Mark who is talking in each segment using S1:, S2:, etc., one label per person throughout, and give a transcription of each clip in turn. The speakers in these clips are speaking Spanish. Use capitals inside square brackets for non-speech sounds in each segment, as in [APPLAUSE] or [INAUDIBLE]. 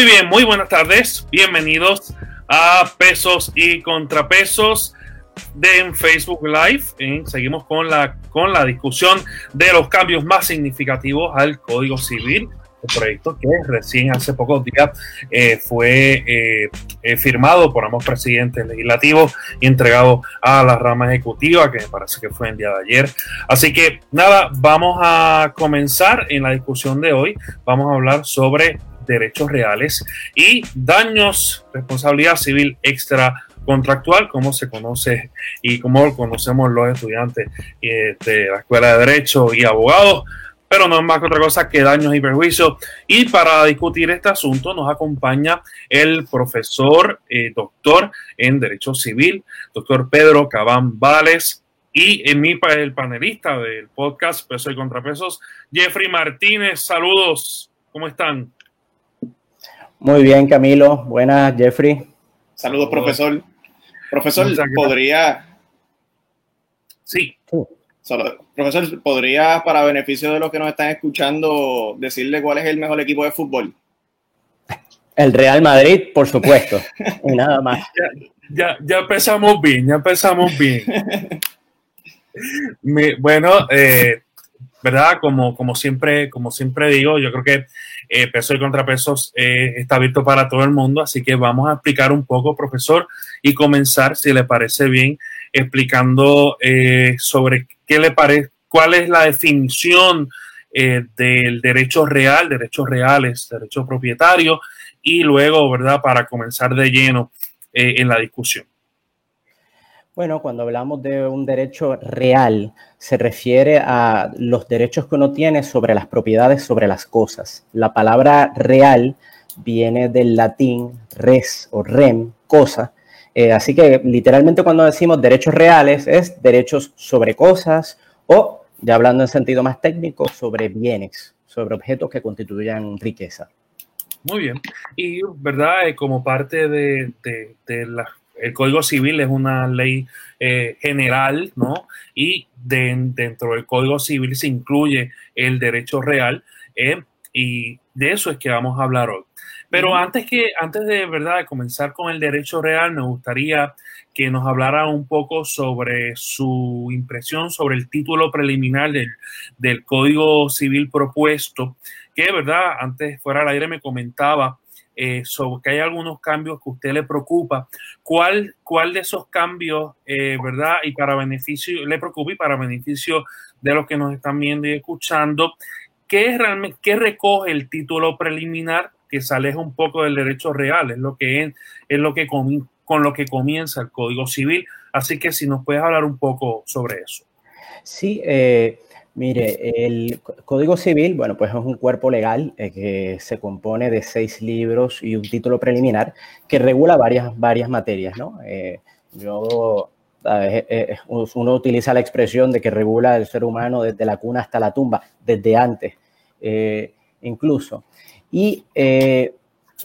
S1: Muy bien, muy buenas tardes. Bienvenidos a Pesos y Contrapesos de Facebook Live. seguimos con la, con la discusión de los cambios más significativos al Código Civil. El proyecto que recién hace pocos días eh, fue eh, eh, firmado por ambos presidentes legislativos y entregado a la rama ejecutiva, que me parece que fue el día de ayer. Así que nada, vamos a comenzar en la discusión de hoy. Vamos a hablar sobre derechos reales y daños, responsabilidad civil extra contractual, como se conoce y como conocemos los estudiantes eh, de la Escuela de Derecho y abogados, pero no es más que otra cosa que daños y perjuicios. Y para discutir este asunto nos acompaña el profesor, eh, doctor en Derecho Civil, doctor Pedro Cabán Vales, y en mi el panelista del podcast Peso y Contrapesos, Jeffrey Martínez. Saludos, ¿cómo están?
S2: Muy bien, Camilo. Buenas, Jeffrey.
S3: Saludos, profesor. Profesor, podría.
S1: Sí.
S3: profesor, ¿podría, para beneficio de los que nos están escuchando, decirle cuál es el mejor equipo de fútbol?
S2: El Real Madrid, por supuesto. [LAUGHS] y nada más.
S1: Ya, ya, empezamos bien, ya empezamos bien. [LAUGHS] bueno, eh, ¿verdad? Como, como, siempre, como siempre digo, yo creo que eh, peso y contrapesos eh, está abierto para todo el mundo, así que vamos a explicar un poco, profesor, y comenzar, si le parece bien, explicando eh, sobre qué le parece, cuál es la definición del derecho real, derechos reales, derecho propietario, y luego, ¿verdad?, para comenzar de lleno en la discusión.
S2: Bueno, cuando hablamos de un derecho real, se refiere a los derechos que uno tiene sobre las propiedades, sobre las cosas. La palabra real viene del latín res o rem, cosa. Eh, así que literalmente cuando decimos derechos reales es derechos sobre cosas o, ya hablando en sentido más técnico, sobre bienes, sobre objetos que constituyan riqueza.
S1: Muy bien. Y, ¿verdad? Eh, como parte de, de, de la el Código Civil es una ley eh, general, ¿no? Y dentro del Código Civil se incluye el derecho real eh, y de eso es que vamos a hablar hoy. Pero antes que, antes de verdad de comenzar con el derecho real, me gustaría que nos hablara un poco sobre su impresión sobre el título preliminar del, del Código Civil propuesto, que verdad, antes fuera al aire me comentaba eh, sobre que hay algunos cambios que a usted le preocupa. ¿Cuál, cuál de esos cambios, eh, verdad, y para beneficio, le preocupa y para beneficio de los que nos están viendo y escuchando, qué es realmente, qué recoge el título preliminar que se aleja un poco del derecho real? Es lo que es, es lo que con, con lo que comienza el Código Civil. Así que si nos puedes hablar un poco sobre eso.
S2: Sí, eh, Mire, el Código Civil, bueno, pues es un cuerpo legal eh, que se compone de seis libros y un título preliminar que regula varias, varias materias, ¿no? Eh, yo, eh, uno utiliza la expresión de que regula el ser humano desde la cuna hasta la tumba, desde antes, incluso. Y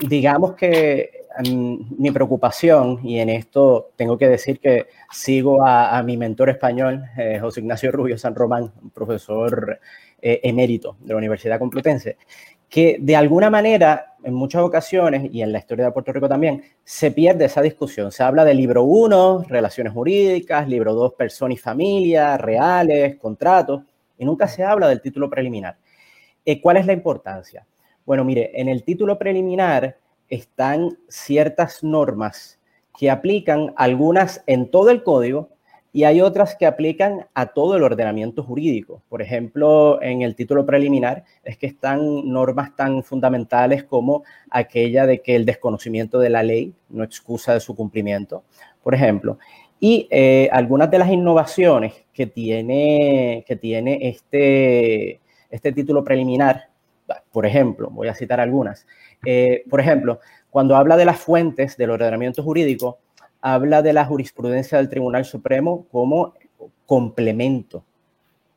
S2: digamos que mi preocupación, y en esto tengo que decir que sigo a, mi mentor español, eh, José Ignacio Rubio San Román, profesor eh, emérito de la Universidad Complutense, que de alguna manera, en muchas ocasiones, y en la historia de Puerto Rico también, se pierde esa discusión. Se habla del libro 1, relaciones jurídicas, libro 2, persona y familia, reales, contratos, y nunca se habla del título preliminar. Eh, ¿Cuál es la importancia? Bueno, mire, en el título preliminar están ciertas normas que aplican algunas en todo el código y hay otras que aplican a todo el ordenamiento jurídico. Por ejemplo, en el título preliminar es que están normas tan fundamentales como aquella de que el desconocimiento de la ley no excusa de su cumplimiento, por ejemplo. Y eh, algunas de las innovaciones que tiene, que tiene este, este título preliminar, por ejemplo, voy a citar algunas, eh, por ejemplo, cuando habla de las fuentes del ordenamiento jurídico, habla de la jurisprudencia del Tribunal Supremo como complemento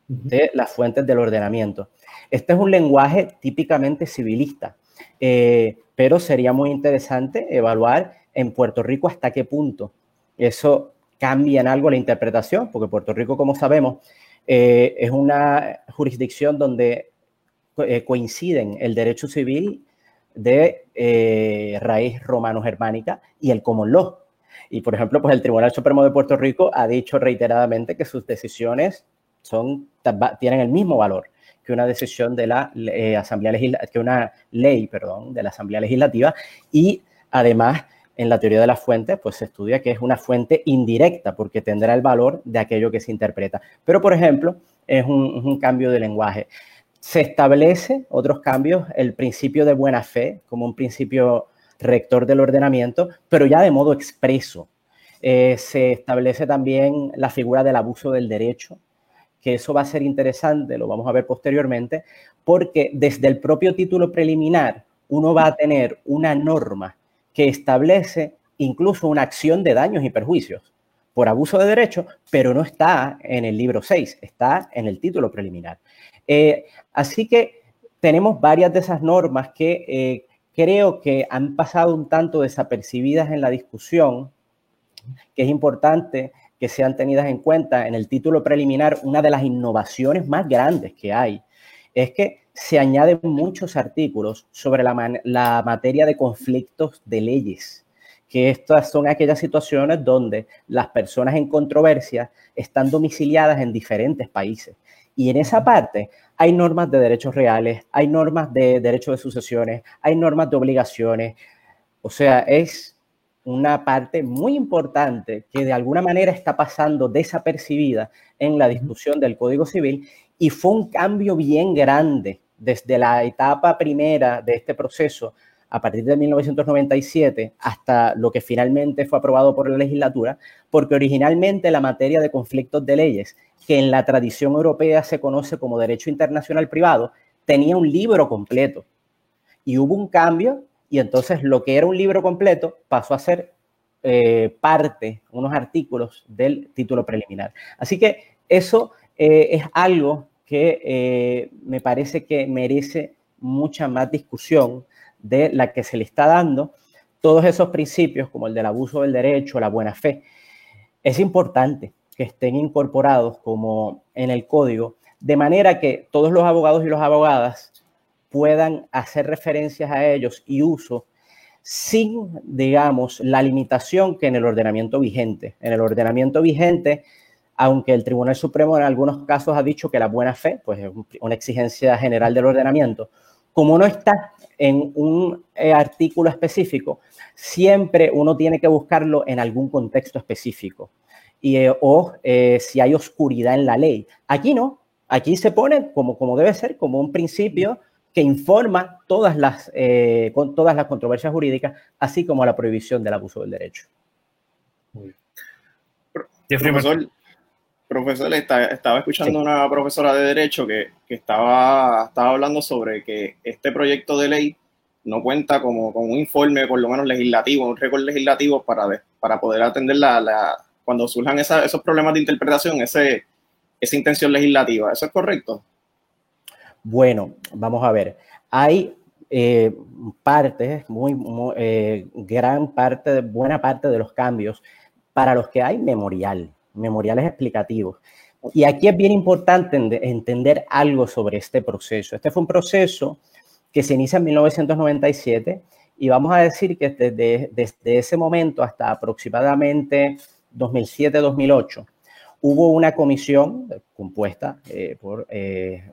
S2: de las fuentes del ordenamiento. Este es un lenguaje típicamente civilista, eh, pero sería muy interesante evaluar en Puerto Rico hasta qué punto eso cambia en algo la interpretación, porque Puerto Rico, como sabemos, eh, es una jurisdicción donde coinciden el derecho civil de eh, raíz romano-germánica y el common law. Y, por ejemplo, pues el Tribunal Supremo de Puerto Rico ha dicho reiteradamente que sus decisiones son, tienen el mismo valor que una decisión de la eh, Asamblea Legislativa, que una ley, perdón, de la Asamblea Legislativa y además en la teoría de las fuentes, pues se estudia que es una fuente indirecta porque tendrá el valor de aquello que se interpreta. Pero, por ejemplo, es un, cambio de lenguaje. Se establece otros cambios, el principio de buena fe como un principio rector del ordenamiento, pero ya de modo expreso. Eh, se establece también la figura del abuso del derecho, que eso va a ser interesante, lo vamos a ver posteriormente, porque desde el propio título preliminar uno va a tener una norma que establece incluso una acción de daños y perjuicios por abuso de derecho, pero no está en el libro 6, está en el título preliminar. Eh, así que tenemos varias de esas normas que eh, creo que han pasado un tanto desapercibidas en la discusión, que es importante que sean tenidas en cuenta. En el título preliminar, una de las innovaciones más grandes que hay es que se añaden muchos artículos sobre la, materia de conflictos de leyes, que estas son aquellas situaciones donde las personas en controversia están domiciliadas en diferentes países. Y en esa parte hay normas de derechos reales, hay normas de derechos de sucesiones, hay normas de obligaciones. O sea, es una parte muy importante que de alguna manera está pasando desapercibida en la discusión del Código Civil y fue un cambio bien grande desde la etapa primera de este proceso, a partir de 1997, hasta lo que finalmente fue aprobado por la legislatura, porque originalmente la materia de conflictos de leyes, que en la tradición europea se conoce como derecho internacional privado, tenía un libro completo. Y hubo un cambio y entonces lo que era un libro completo pasó a ser eh, parte, unos artículos del título preliminar. Así que eso eh, es algo que eh, me parece que merece mucha más discusión de la que se le está dando. Todos esos principios, como el del abuso del derecho, la buena fe, es importante que estén incorporados como en el código, de manera que todos los abogados y las abogadas puedan hacer referencias a ellos y uso sin, digamos, la limitación que en el ordenamiento vigente. En el ordenamiento vigente aunque el Tribunal Supremo en algunos casos ha dicho que la buena fe, pues es una exigencia general del ordenamiento, como no está en un eh, artículo específico, siempre uno tiene que buscarlo en algún contexto específico. Y, eh, o eh, si hay oscuridad en la ley. Aquí no, aquí se pone como, como debe ser, como un principio que informa todas las, con todas las controversias jurídicas, así como la prohibición del abuso del derecho.
S3: Profesor, profesor, estaba escuchando una profesora de Derecho que, estaba, estaba hablando sobre que este proyecto de ley no cuenta como con un informe, por lo menos legislativo, un récord legislativo para, para poder atender la, cuando surjan esos problemas de interpretación, ese, esa intención legislativa. ¿Eso es correcto?
S2: Bueno, vamos a ver. Hay eh, partes, muy, eh, gran parte, buena parte de los cambios para los que hay memorial memoriales explicativos. Y aquí es bien importante entender algo sobre este proceso. Este fue un proceso que se inicia en 1997 y vamos a decir que desde, desde ese momento hasta aproximadamente 2007-2008 hubo una comisión compuesta eh, por eh,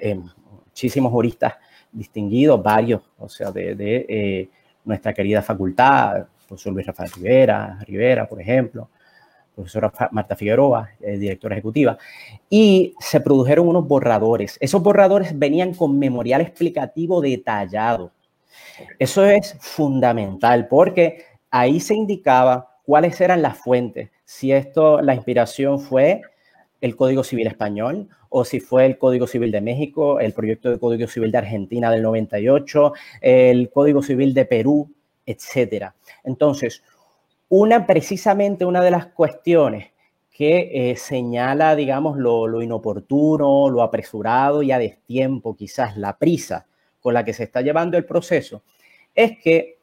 S2: eh, muchísimos juristas distinguidos, varios, o sea, de, nuestra querida facultad, profesor Luis Rafael Rivera, Rivera, por ejemplo, profesora Marta Figueroa, eh, directora ejecutiva, y se produjeron unos borradores. Esos borradores venían con memorial explicativo detallado. Eso es fundamental porque ahí se indicaba cuáles eran las fuentes, si esto, la inspiración fue el Código Civil Español o si fue el Código Civil de México, el proyecto de Código Civil de Argentina del 98, el Código Civil de Perú, etcétera. Entonces, una, precisamente una de las cuestiones que eh, señala, digamos, lo, inoportuno, lo apresurado y a destiempo, quizás la prisa con la que se está llevando el proceso, es que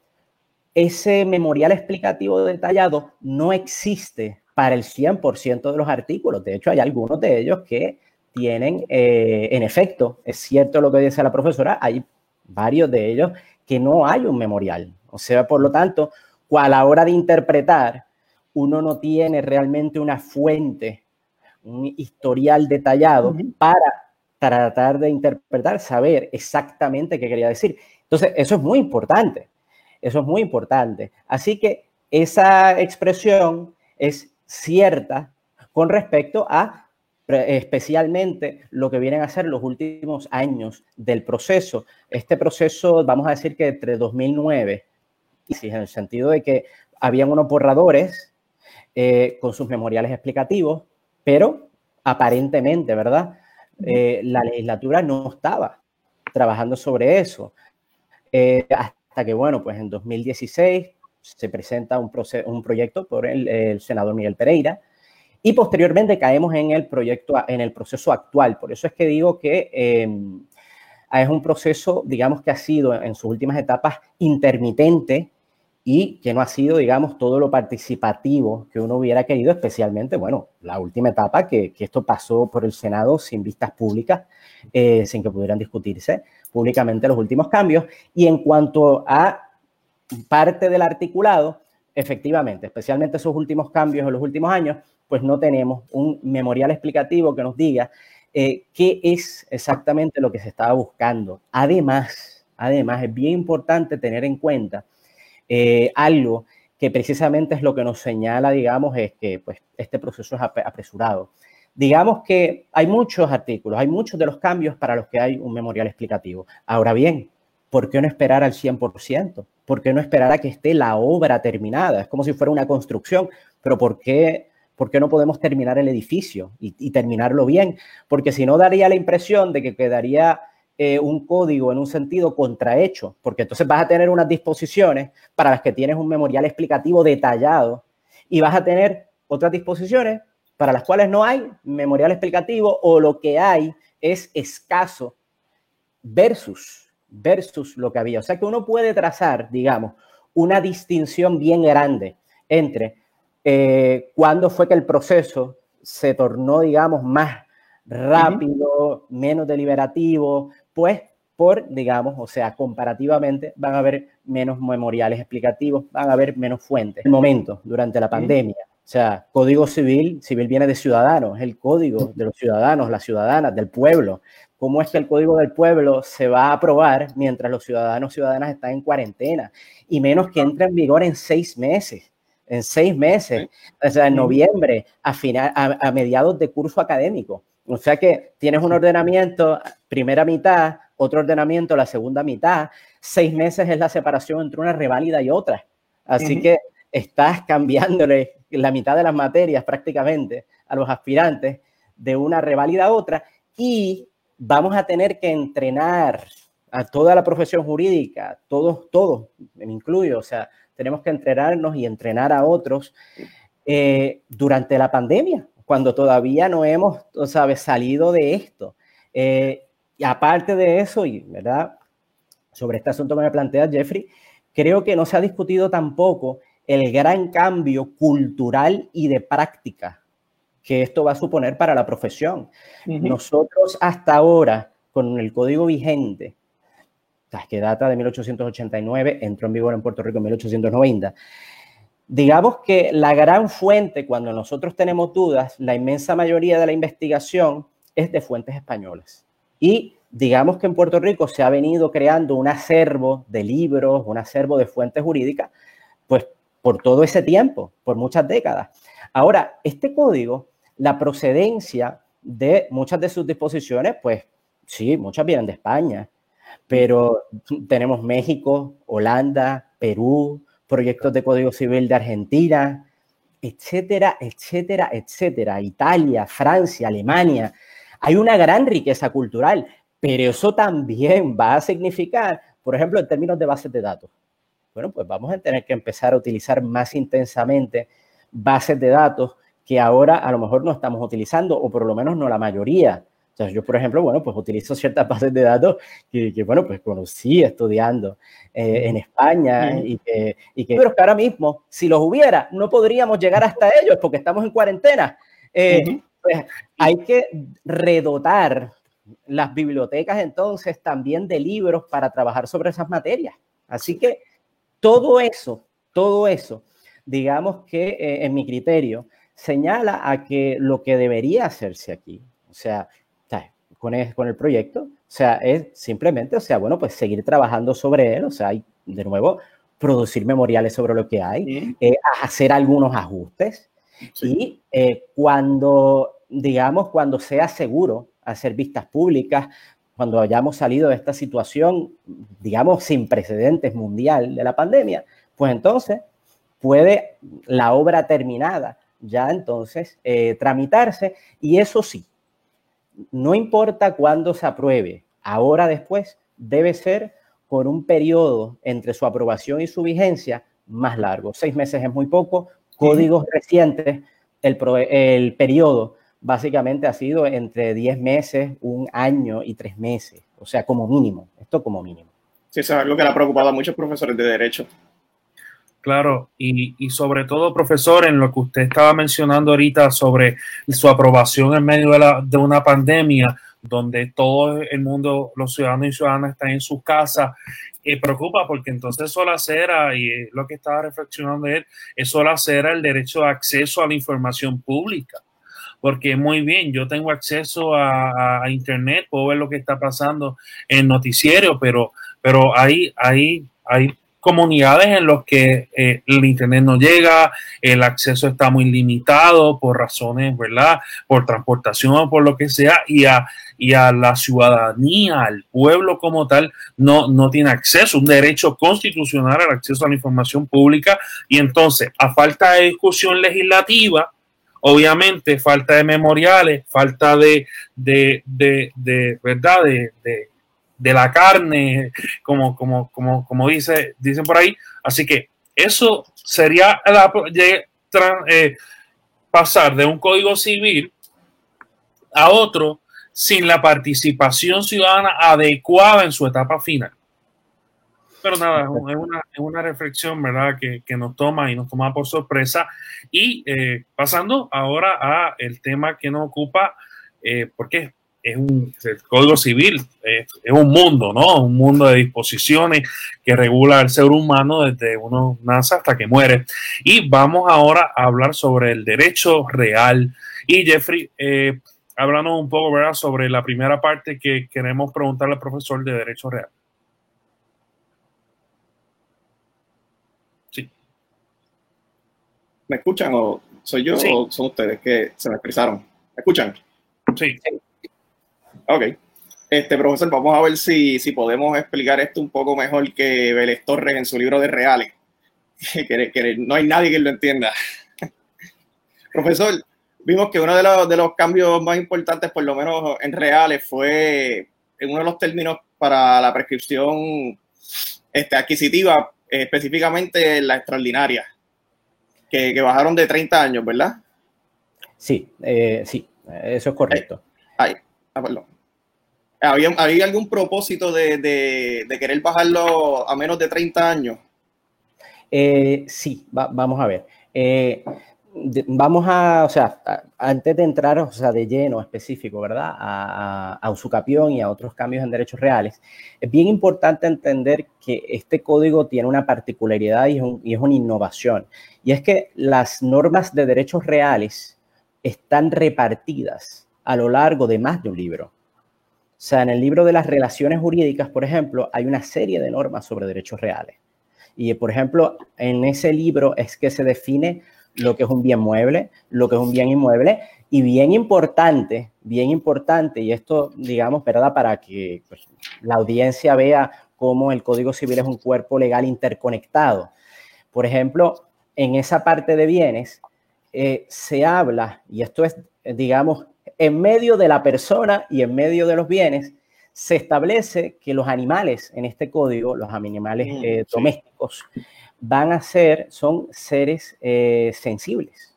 S2: ese memorial explicativo detallado no existe para el 100% de los artículos. De hecho, hay algunos de ellos que tienen, eh, en efecto, es cierto lo que dice la profesora, hay varios de ellos que no hay un memorial. O sea, por lo tanto, a la hora de interpretar, uno no tiene realmente una fuente, un historial detallado para tratar de interpretar, saber exactamente qué quería decir. Entonces, eso es muy importante. Eso es muy importante. Así que esa expresión es cierta con respecto a especialmente lo que vienen a ser los últimos años del proceso. Este proceso, vamos a decir que entre 2009, y en el sentido de que habían unos borradores eh, con sus memoriales explicativos, pero aparentemente, ¿verdad? Eh, la legislatura no estaba trabajando sobre eso. Eh, hasta que, bueno, pues en 2016 se presenta un, un proyecto por el, senador Miguel Pereira y posteriormente caemos en el proyecto, en el proceso actual. Por eso es que digo que em, es un proceso, digamos, que ha sido en sus últimas etapas intermitente y que no ha sido, digamos, todo lo participativo que uno hubiera querido, especialmente, bueno, la última etapa, que, que esto pasó por el Senado sin vistas públicas, eh, sin que pudieran discutirse públicamente los últimos cambios. Y en cuanto a parte del articulado, efectivamente, especialmente esos últimos cambios en los últimos años, pues no tenemos un memorial explicativo que nos diga eh, qué es exactamente lo que se estaba buscando. Además, además, es bien importante tener en cuenta eh, algo que precisamente es lo que nos señala, digamos, es que pues, este proceso es apresurado. Digamos que hay muchos artículos, hay muchos de los cambios para los que hay un memorial explicativo. Ahora bien, ¿por qué no esperar al 100%? ¿Por qué no esperar a que esté la obra terminada? Es como si fuera una construcción, pero ¿por qué, por qué no podemos terminar el edificio y, terminarlo bien? Porque si no daría la impresión de que quedaría eh, un código en un sentido contrahecho, porque entonces vas a tener unas disposiciones para las que tienes un memorial explicativo detallado y vas a tener otras disposiciones para las cuales no hay memorial explicativo o lo que hay es escaso versus versus lo que había. O sea que uno puede trazar, digamos, una distinción bien grande entre eh, cuándo fue que el proceso se tornó, digamos, más rápido, menos deliberativo, pues por, digamos, o sea, comparativamente van a haber menos memoriales explicativos, van a haber menos fuentes. El momento, durante la pandemia, o sea, código civil, civil viene de ciudadanos, es el código de los ciudadanos, las ciudadanas, del pueblo. ¿Cómo es que el código del pueblo se va a aprobar mientras los ciudadanos ciudadanas están en cuarentena? Y menos que entre en vigor en seis meses, en seis meses, o sea, en noviembre, a, final, a mediados de curso académico. O sea que tienes un ordenamiento, primera mitad, otro ordenamiento, la segunda mitad. Seis meses es la separación entre una reválida y otra. Así que estás cambiándole la mitad de las materias prácticamente a los aspirantes de una reválida a otra y vamos a tener que entrenar a toda la profesión jurídica, todos, todos, me incluyo, o sea, tenemos que entrenarnos y entrenar a otros eh, durante la pandemia cuando todavía no hemos, sabes, salido de esto. Eh, y aparte de eso, y verdad, sobre este asunto que me plantea Jeffrey, creo que no se ha discutido tampoco el gran cambio cultural y de práctica que esto va a suponer para la profesión. Nosotros hasta ahora, con el código vigente, que data de 1889, entró en vigor en Puerto Rico en 1890, Digamos que la gran fuente, cuando nosotros tenemos dudas, la inmensa mayoría de la investigación es de fuentes españolas. Y digamos que en Puerto Rico se ha venido creando un acervo de libros, un acervo de fuentes jurídicas, pues por todo ese tiempo, por muchas décadas. Ahora, este código, la procedencia de muchas de sus disposiciones, pues sí, muchas vienen de España, pero tenemos México, Holanda, Perú, proyectos de Código Civil de Argentina, etcétera, etcétera, etcétera. Italia, Francia, Alemania. Hay una gran riqueza cultural, pero eso también va a significar, por ejemplo, en términos de bases de datos. Bueno, pues vamos a tener que empezar a utilizar más intensamente bases de datos que ahora a lo mejor no estamos utilizando, o por lo menos no la mayoría. O sea, yo, por ejemplo, bueno, pues utilizo ciertas [LAUGHS] bases de datos que, bueno, pues conocí estudiando eh, en España y, que, y que, pero que ahora mismo, si los hubiera, no podríamos llegar hasta ellos porque estamos en cuarentena. Eh, pues hay que redotar las bibliotecas entonces también de libros para trabajar sobre esas materias. Así que todo eso, todo eso, digamos que eh, en mi criterio, señala a que lo que debería hacerse aquí, o sea, con el, con el proyecto, o sea, es simplemente, o sea, bueno, pues seguir trabajando sobre él, o sea, de nuevo, producir memoriales sobre lo que hay, eh, hacer algunos ajustes. Y eh, cuando, digamos, cuando sea seguro hacer vistas públicas, cuando hayamos salido de esta situación, digamos, sin precedentes mundial de la pandemia, pues entonces puede la obra terminada ya entonces eh, tramitarse. Y eso sí, no importa cuándo se apruebe, ahora después debe ser por un periodo entre su aprobación y su vigencia más largo. Seis meses es muy poco. Códigos recientes, el, el periodo básicamente ha sido entre diez meses, un año y tres meses. O sea, como mínimo. Esto como mínimo.
S3: Sí, eso es algo que le ha preocupado a muchos profesores de Derecho.
S1: Claro, y, y, sobre todo, profesor, en lo que usted estaba mencionando ahorita sobre su aprobación en medio de, la, de una pandemia, donde todo el mundo, los ciudadanos y ciudadanas están en sus casas, y preocupa porque entonces la y lo que estaba reflexionando él, eso la cera el derecho de acceso a la información pública. Porque muy bien, yo tengo acceso a, Internet, puedo ver lo que está pasando en noticiero, pero, pero hay, hay, hay comunidades en las que eh, el Internet no llega, el acceso está muy limitado por razones, ¿verdad? Por transportación por lo que sea, y a, y a la ciudadanía, al pueblo como tal, no, no tiene acceso, un derecho constitucional al acceso a la información pública. Y entonces, a falta de discusión legislativa, obviamente, falta de memoriales, falta de, de, de, ¿verdad? de de la carne, como, como, como, como dice, dicen por ahí. Así que eso sería la, eh, pasar de un código civil a otro sin la participación ciudadana adecuada en su etapa final. Pero nada, es una, es una reflexión, ¿verdad?, que, que, nos toma y nos toma por sorpresa. Y eh, pasando ahora a el tema que nos ocupa, eh, porque es un el código civil, es, un mundo, ¿no? Un mundo de disposiciones que regula al ser humano desde uno nace hasta que muere. Y vamos ahora a hablar sobre el derecho real. Y Jeffrey, eh, háblanos un poco, ¿verdad?, sobre la primera parte que queremos preguntarle al profesor de derecho real.
S3: Sí. ¿Me escuchan o soy yo o son ustedes que se me expresaron? ¿Me escuchan?
S1: Sí.
S3: Ok. Este, profesor, vamos a ver si, si podemos explicar esto un poco mejor que Vélez Torres en su libro de Reales. [LAUGHS] que, no hay nadie que lo entienda. [LAUGHS] profesor, vimos que uno de los, de los cambios más importantes, por lo menos en Reales, fue en uno de los términos para la prescripción este, adquisitiva, específicamente la extraordinaria, que, bajaron de 30 años, ¿verdad?
S2: Sí, eh, sí, eso es correcto.
S3: Ay, ah, perdón. ¿Había, algún propósito de, querer bajarlo a menos de 30 años?
S2: Eh, sí, vamos a ver. Eh, vamos a, o sea, antes de entrar, o sea, de lleno específico, ¿verdad? A, a, usucapión y a otros cambios en derechos reales, es bien importante entender que este código tiene una particularidad y y es una innovación. Y es que las normas de derechos reales están repartidas a lo largo de más de un libro. O sea, en el libro de las relaciones jurídicas, por ejemplo, hay una serie de normas sobre derechos reales. Y, por ejemplo, en ese libro es que se define lo que es un bien mueble, lo que es un bien inmueble, y bien importante, bien importante, y esto, digamos. Para que pues, la audiencia vea cómo el Código Civil es un cuerpo legal interconectado. Por ejemplo, en esa parte de bienes eh, se habla, y esto es, digamos, en medio de la persona y en medio de los bienes, se establece que los animales en este código, los animales mm, eh, domésticos, van a ser, son seres eh, sensibles.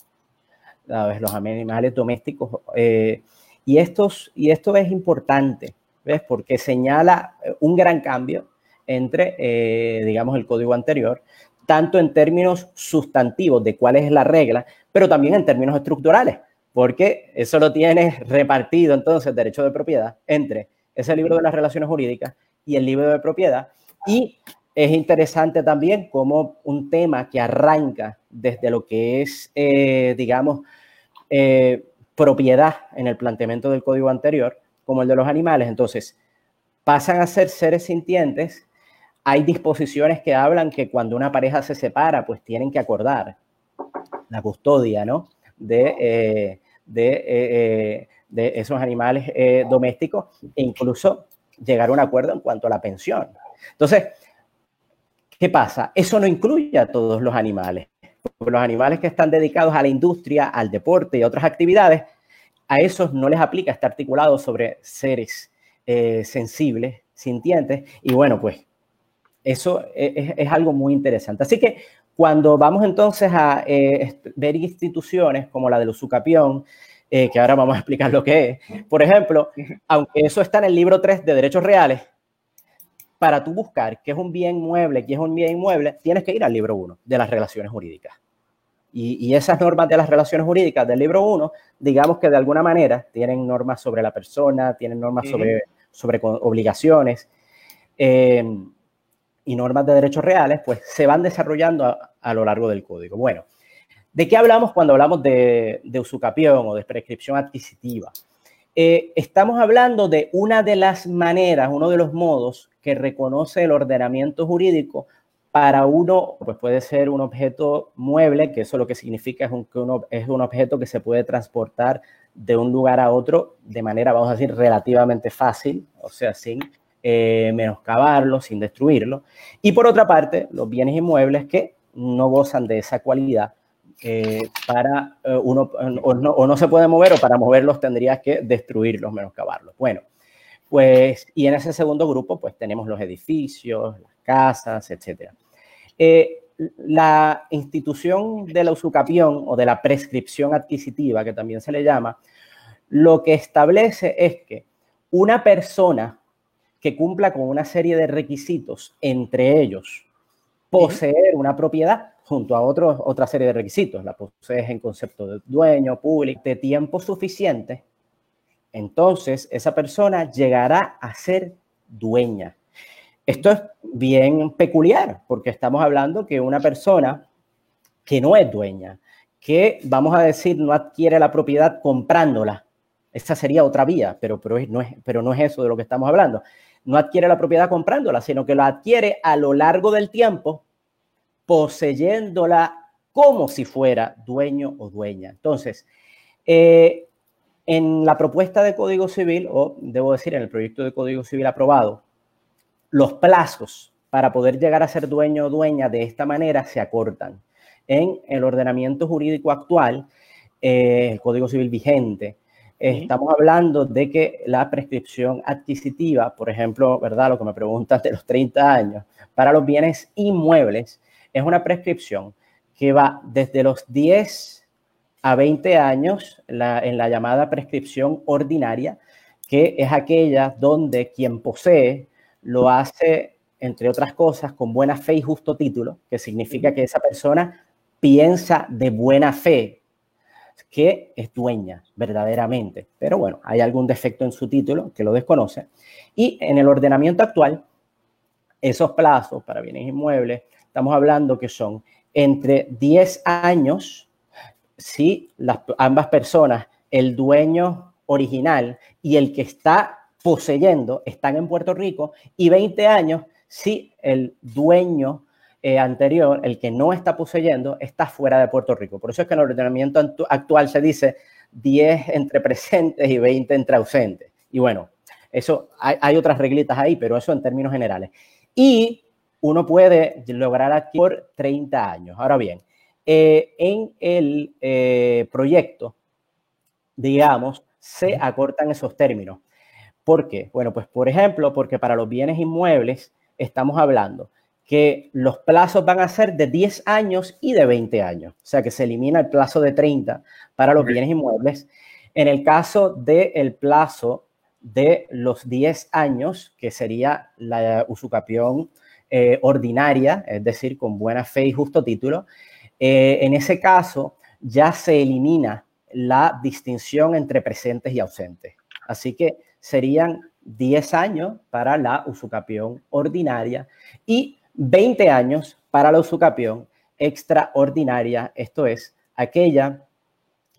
S2: Los animales domésticos. Eh, y, estos, y esto es importante, ¿ves? Porque señala un gran cambio entre, digamos, el código anterior, tanto en términos sustantivos de cuál es la regla, pero también en términos estructurales porque eso lo tienes repartido entonces, derecho de propiedad, entre ese libro de las relaciones jurídicas y el libro de propiedad. Y es interesante también como un tema que arranca desde lo que es, eh, digamos, eh, propiedad en el planteamiento del código anterior, como el de los animales. Entonces, pasan a ser seres sintientes. Hay disposiciones que hablan que cuando una pareja se separa, pues tienen que acordar la custodia, ¿no? De, eh, de, de, esos animales domésticos e incluso llegar a un acuerdo en cuanto a la pensión. Entonces, ¿Qué pasa? Eso no incluye a todos los animales. Los animales que están dedicados a la industria, al deporte y otras actividades, a esos no les aplica este articulado sobre seres eh, sensibles, sintientes. Y bueno, pues eso es, algo muy interesante. Así que cuando vamos entonces a eh, ver instituciones como la del Usucapión, eh, que ahora vamos a explicar lo que es, por ejemplo, aunque eso está en el libro 3 de Derechos Reales, para tú buscar qué es un bien mueble, qué es un bien inmueble, tienes que ir al libro 1 de las relaciones jurídicas. Y, esas normas de las relaciones jurídicas del libro 1, digamos que de alguna manera tienen normas sobre la persona, tienen normas sobre, sobre obligaciones. Eh, y normas de derechos reales, pues se van desarrollando a, lo largo del código. Bueno, ¿de qué hablamos cuando hablamos de, usucapión o de prescripción adquisitiva? Eh, estamos hablando de una de las maneras, uno de los modos que reconoce el ordenamiento jurídico para uno, pues puede ser un objeto mueble, que eso lo que significa es un, que uno, es un objeto que se puede transportar de un lugar a otro de manera, vamos a decir, relativamente fácil, o sea, sin eh, sin destruirlo. Y por otra parte, los bienes inmuebles que no gozan de esa cualidad eh, para eh, uno, o no, o no, se puede mover o para moverlos tendrías que destruirlos, menoscabarlos. Bueno, pues, y en ese segundo grupo, pues tenemos los edificios, las casas, etc. Eh, la institución de la usucapión o de la prescripción adquisitiva, que también se le llama, lo que establece es que una persona que cumpla con una serie de requisitos, entre ellos poseer una propiedad, junto a otros, otra serie de requisitos. La posees en concepto de dueño, público, de tiempo suficiente, entonces esa persona llegará a ser dueña. Esto es bien peculiar porque estamos hablando que una persona que no es dueña, que vamos a decir no adquiere la propiedad comprándola, esa sería otra vía, pero, pero, no es, pero no es eso de lo que estamos hablando. No adquiere la propiedad comprándola, sino que la adquiere a lo largo del tiempo poseyéndola como si fuera dueño o dueña. Entonces, eh, en la propuesta de Código Civil, o debo decir, en el proyecto de Código Civil aprobado, los plazos para poder llegar a ser dueño o dueña de esta manera se acortan. En el ordenamiento jurídico actual, eh, el Código Civil vigente, estamos hablando de que la prescripción adquisitiva, por ejemplo, ¿verdad? Lo que me preguntas de los 30 años, para los bienes inmuebles, es una prescripción que va desde los 10 a 20 años en la llamada prescripción ordinaria, que es aquella donde quien posee lo hace, entre otras cosas, con buena fe y justo título, que significa que esa persona piensa de buena fe que es dueña verdaderamente. Pero bueno, hay algún defecto en su título que lo desconoce. Y en el ordenamiento actual, esos plazos para bienes inmuebles estamos hablando que son entre 10 años si las, ambas personas, el dueño original y el que está poseyendo, están en Puerto Rico, y 20 años si el dueño eh, anterior, el que no está poseyendo, está fuera de Puerto Rico. Por eso es que en el ordenamiento actual se dice 10 entre presentes y 20 entre ausentes. Y bueno, eso hay, hay otras reglitas ahí, pero eso en términos generales. Y uno puede lograr aquí por 30 años. Ahora bien, eh, en el eh, proyecto, digamos, se acortan esos términos. ¿Por qué? Bueno, pues por ejemplo, porque para los bienes inmuebles estamos hablando que los plazos van a ser de 10 años y de 20 años. O sea que se elimina el plazo de 30 para los bienes inmuebles. En el caso del plazo de los 10 años, que sería la usucapión eh, ordinaria, es decir, con buena fe y justo título, eh, en ese caso ya se elimina la distinción entre presentes y ausentes. Así que serían 10 años para la usucapión ordinaria y 20 años para la usucapión extraordinaria, esto es, aquella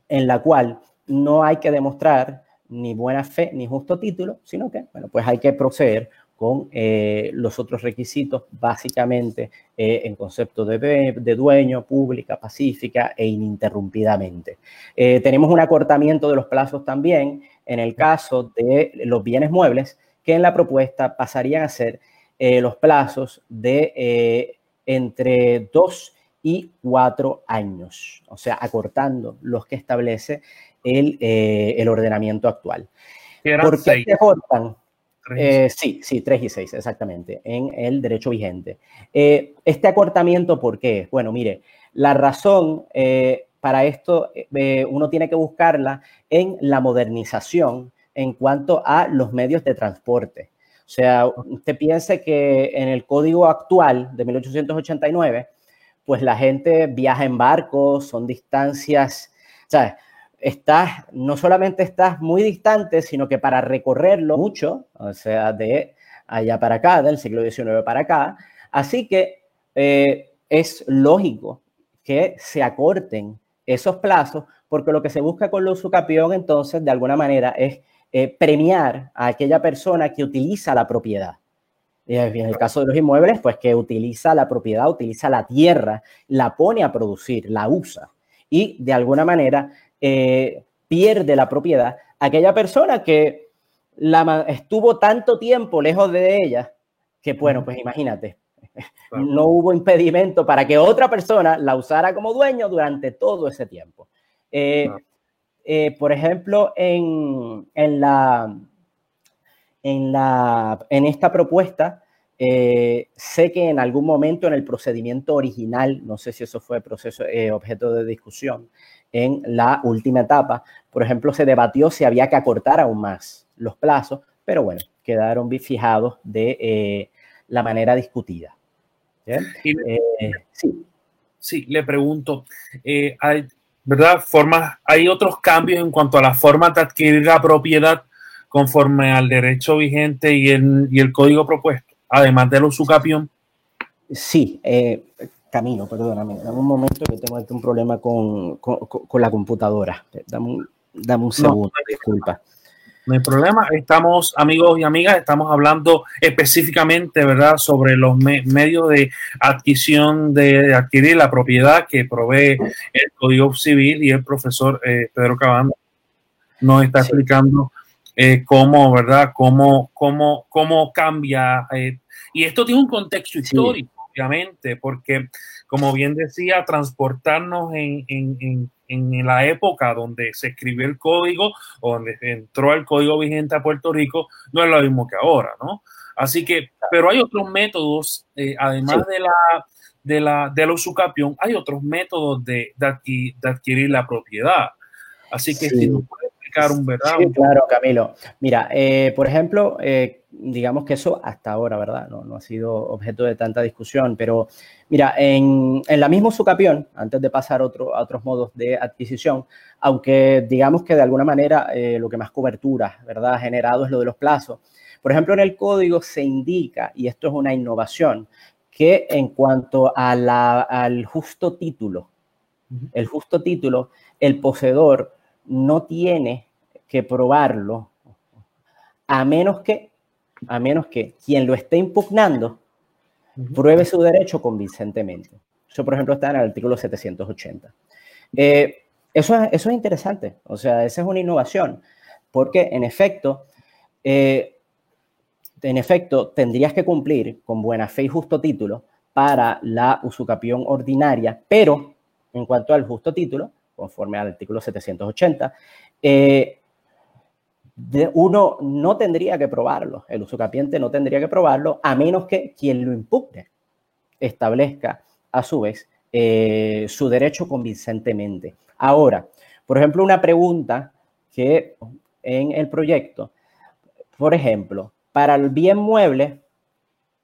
S2: en la cual no hay que demostrar ni buena fe ni justo título, sino que, bueno, pues hay que proceder con eh, los otros requisitos, básicamente eh, en concepto de, dueño, pública, pacífica e ininterrumpidamente. Eh, tenemos un acortamiento de los plazos también en el caso de los bienes muebles, que en la propuesta pasarían a ser los plazos de entre dos y cuatro años, o sea, acortando los que establece el, el ordenamiento actual. ¿Por qué se acortan? Eh, sí, sí, 3 y 6, exactamente, en el derecho vigente. Eh, este acortamiento, ¿por qué? Bueno, mire, la razón eh, para esto uno tiene que buscarla en la modernización en cuanto a los medios de transporte. O sea, usted piense que en el código actual de 1889, pues la gente viaja en barcos, son distancias, ¿sabes? estás, no solamente estás muy distante, sino que para recorrerlo mucho, o sea, de allá para acá, del siglo XIX para acá, así que eh, es lógico que se acorten esos plazos, porque lo que se busca con los usucapión, entonces, de alguna manera, es eh, premiar a aquella persona que utiliza la propiedad. En el caso de los inmuebles, pues que utiliza la propiedad, utiliza la tierra, la pone a producir, la usa. Y de alguna manera eh, pierde la propiedad aquella persona que la, estuvo tanto tiempo lejos de ella que, bueno, pues imagínate, no hubo impedimento para que otra persona la usara como dueño durante todo ese tiempo. Eh, eh, por ejemplo, en, en, la, en, la, en esta propuesta, sé que en algún momento en el procedimiento original, no sé si eso fue proceso, objeto de discusión, en la última etapa. Por ejemplo, se debatió si había que acortar aún más los plazos, pero bueno, quedaron fijados de eh, la manera discutida.
S1: Eh, sí. sí. le pregunto, eh, ¿verdad? Formas, ¿Hay otros cambios en cuanto a la forma de adquirir la propiedad conforme al derecho vigente y el, y el código propuesto, además de los sucapión?
S2: Sí, Camino, perdóname, dame un momento que tengo aquí un problema con, con, la computadora. Dame un, dame un segundo, disculpa.
S1: No hay problema. Estamos, amigos y amigas, estamos hablando específicamente, ¿verdad?, sobre los medios de adquisición, de, adquirir la propiedad que provee el Código Civil y el profesor eh, Pedro Cabanda nos está explicando eh, cómo, ¿verdad?, cómo, cómo, cómo cambia. Eh, y esto tiene un contexto histórico obviamente, porque como bien decía, transportarnos en, en, en, la época donde se escribió el código o donde entró el código vigente a Puerto Rico no es lo mismo que ahora, ¿no? Así que, pero hay otros métodos, eh, además de la de la de la usucapión, hay otros métodos de, de, adquirir, la propiedad. Así que si nos puede explicar un verdad.
S2: Sí, claro, Camilo. Mira, eh, por ejemplo, eh, digamos que eso hasta ahora, ¿verdad? No, no, ha sido objeto de tanta discusión, pero mira, en, en la misma Sucapión, antes de pasar otro, a otros modos de adquisición, aunque digamos que de alguna manera eh, lo que más cobertura, ¿verdad?, ha generado es lo de los plazos. Por ejemplo, en el código se indica, y esto es una innovación, que en cuanto a la, al justo título, el justo título, el poseedor no tiene que probarlo a menos que a menos que quien lo esté impugnando pruebe su derecho convincentemente. Eso, por ejemplo, está en el artículo 780. Eh, eso, es, eso es interesante, o sea, esa es una innovación, porque en efecto, eh, en efecto, tendrías que cumplir con buena fe y justo título para la usucapión ordinaria, pero en cuanto al justo título, conforme al artículo 780, eh, uno no tendría que probarlo, el usucapiente no tendría que probarlo, a menos que quien lo impugne establezca a su vez eh, su derecho convincentemente. Ahora, por ejemplo, una pregunta que en el proyecto, por ejemplo, para el bien mueble,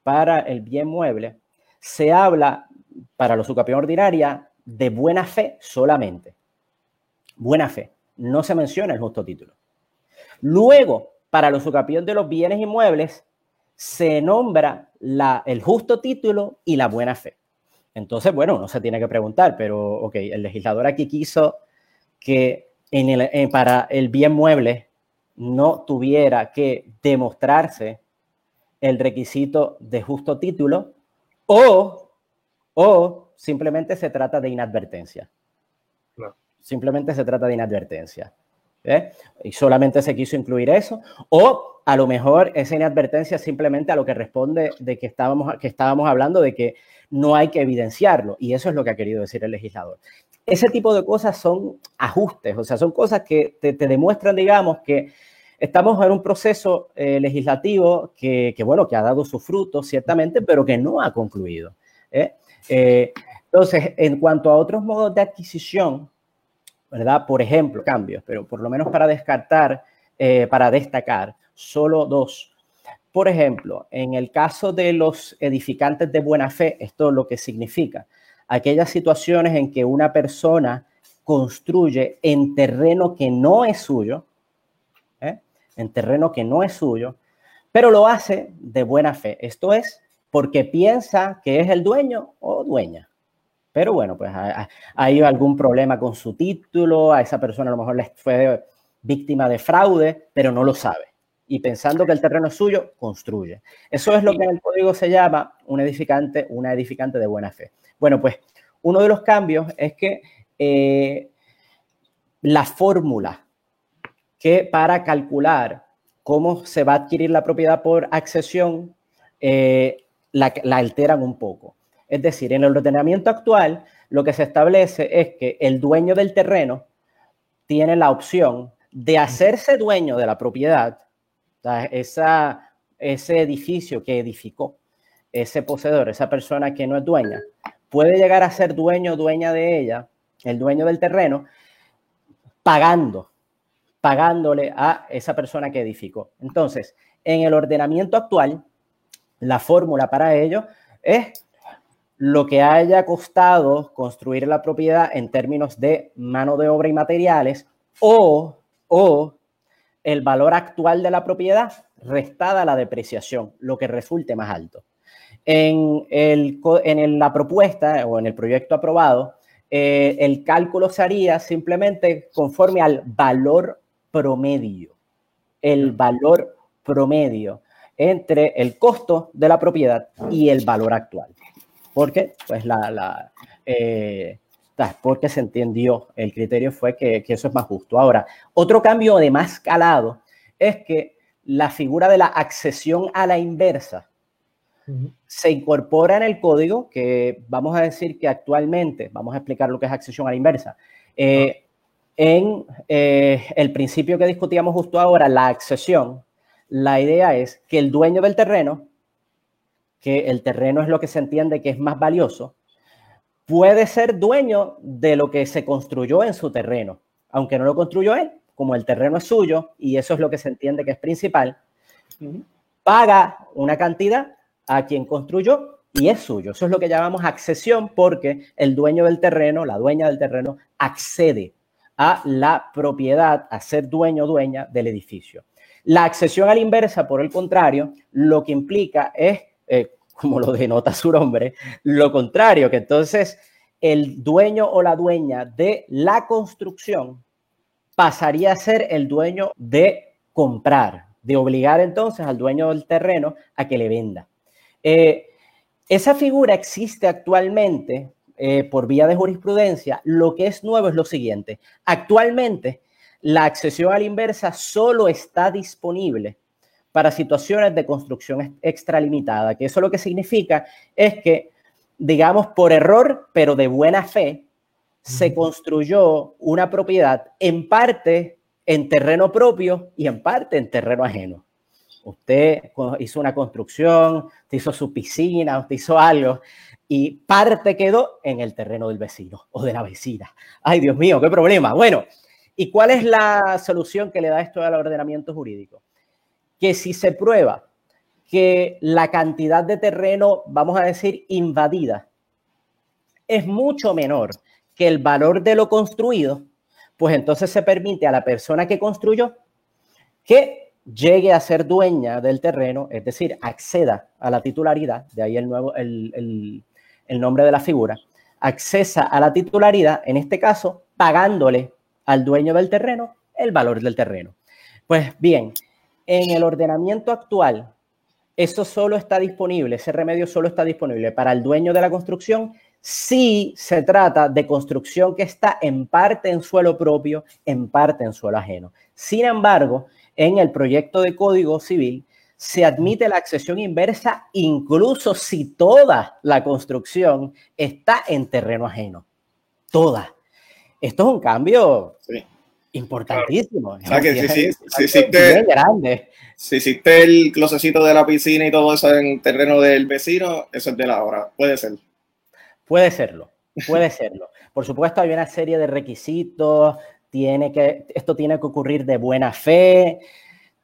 S2: para el bien mueble, se habla para la usucapión ordinaria de buena fe solamente. Buena fe. No se menciona el justo título. Luego, para los usucapión de los bienes inmuebles, se nombra la, el justo título y la buena fe. Entonces, bueno, uno se tiene que preguntar, pero, ok, el legislador aquí quiso que en el, para el bien mueble no tuviera que demostrarse el requisito de justo título o, o simplemente se trata de inadvertencia. Simplemente se trata de inadvertencia. ¿Eh? Y solamente se quiso incluir eso. O a lo mejor esa inadvertencia simplemente a lo que responde de que estábamos, que estábamos hablando de que no hay que evidenciarlo. Y eso es lo que ha querido decir el legislador. Ese tipo de cosas son ajustes, o sea, son cosas que te, demuestran, digamos, que estamos en un proceso eh, legislativo que, bueno, que ha dado sus frutos, ciertamente, pero que no ha concluido. ¿eh? entonces, en cuanto a otros modos de adquisición, Por ejemplo, cambios, pero por lo menos para descartar, eh, para destacar, solo dos. Por ejemplo, en el caso de los edificantes de buena fe, esto lo que significa, aquellas situaciones en que una persona construye en terreno que no es suyo, ¿eh? en terreno que no es suyo, pero lo hace de buena fe. Esto es porque piensa que es el dueño o dueña. Pero bueno, pues hay algún problema con su título, a esa persona a lo mejor le fue víctima de fraude, pero no lo sabe. Y pensando que el terreno es suyo, construye. Eso es lo que en el código se llama un edificante, una edificante de buena fe. Bueno, pues uno de los cambios es que eh, la fórmula que para calcular cómo se va a adquirir la propiedad por accesión eh, la alteran un poco. Es decir, en el ordenamiento actual, lo que se establece es que el dueño del terreno tiene la opción de hacerse dueño de la propiedad, esa, ese edificio que edificó ese poseedor, esa persona que no es dueña, puede llegar a ser dueño o dueña de ella, el dueño del terreno, pagando, pagándole a esa persona que edificó. Entonces, en el ordenamiento actual, la fórmula para ello es lo que haya costado construir la propiedad en términos de mano de obra y materiales o, o el valor actual de la propiedad restada la depreciación, lo que resulte más alto. En, el, en la propuesta o en el proyecto aprobado, eh, el cálculo se haría simplemente conforme al valor promedio, el valor promedio entre el costo de la propiedad y el valor actual porque pues la, la eh, porque se entendió, el criterio fue que, eso es más justo. Ahora, otro cambio de más calado es que la figura de la accesión a la inversa se incorpora en el código, que vamos a decir que actualmente, vamos a explicar lo que es accesión a la inversa. Eh, en eh, el principio que discutíamos justo ahora, la accesión, la idea es que el dueño del terreno que el terreno es lo que se entiende que es más valioso, puede ser dueño de lo que se construyó en su terreno, aunque no lo construyó él, como el terreno es suyo y eso es lo que se entiende que es principal, paga una cantidad a quien construyó y es suyo. Eso es lo que llamamos accesión porque el dueño del terreno, la dueña del terreno, accede a la propiedad, a ser dueño o dueña del edificio. La accesión a la inversa, por el contrario, lo que implica es eh, [LAUGHS] como lo denota su nombre, lo contrario, que entonces el dueño o la dueña de la construcción pasaría a ser el dueño de comprar, de obligar entonces al dueño del terreno a que le venda. Eh, esa figura existe actualmente eh, por vía de jurisprudencia. Lo que es nuevo es lo siguiente. Actualmente, la accesión a la inversa solo está disponible para situaciones de construcción extralimitada, que eso lo que significa es que, digamos, por error, pero de buena fe, se construyó una propiedad en parte en terreno propio y en parte en terreno ajeno. Usted hizo una construcción, usted hizo su piscina, usted hizo algo y parte quedó en el terreno del vecino o de la vecina. Ay, Dios mío, qué problema. Bueno, ¿y cuál es la solución que le da esto al ordenamiento jurídico? Que si se prueba que la cantidad de terreno, vamos a decir, invadida, es mucho menor que el valor de lo construido, pues entonces se permite a la persona que construyó que llegue a ser dueña del terreno, es decir, acceda a la titularidad, de ahí el, nuevo, el, nombre de la figura, accesa a la titularidad, en este caso, pagándole al dueño del terreno el valor del terreno. Pues bien, en el ordenamiento actual, eso solo está disponible, ese remedio solo está disponible para el dueño de la construcción si se trata de construcción que está en parte en suelo propio, en parte en suelo ajeno. Sin embargo, en el proyecto de Código Civil se admite la accesión inversa incluso si toda la construcción está en terreno ajeno. Toda. Esto es un cambio importantísimo.
S3: O sea que si, hiciste, grande. si hiciste el closecito de la piscina y todo eso en terreno del vecino, eso es de la hora. Puede ser.
S2: Puede serlo, puede serlo. Por supuesto, hay una serie de requisitos, tiene que, esto tiene que ocurrir de buena fe,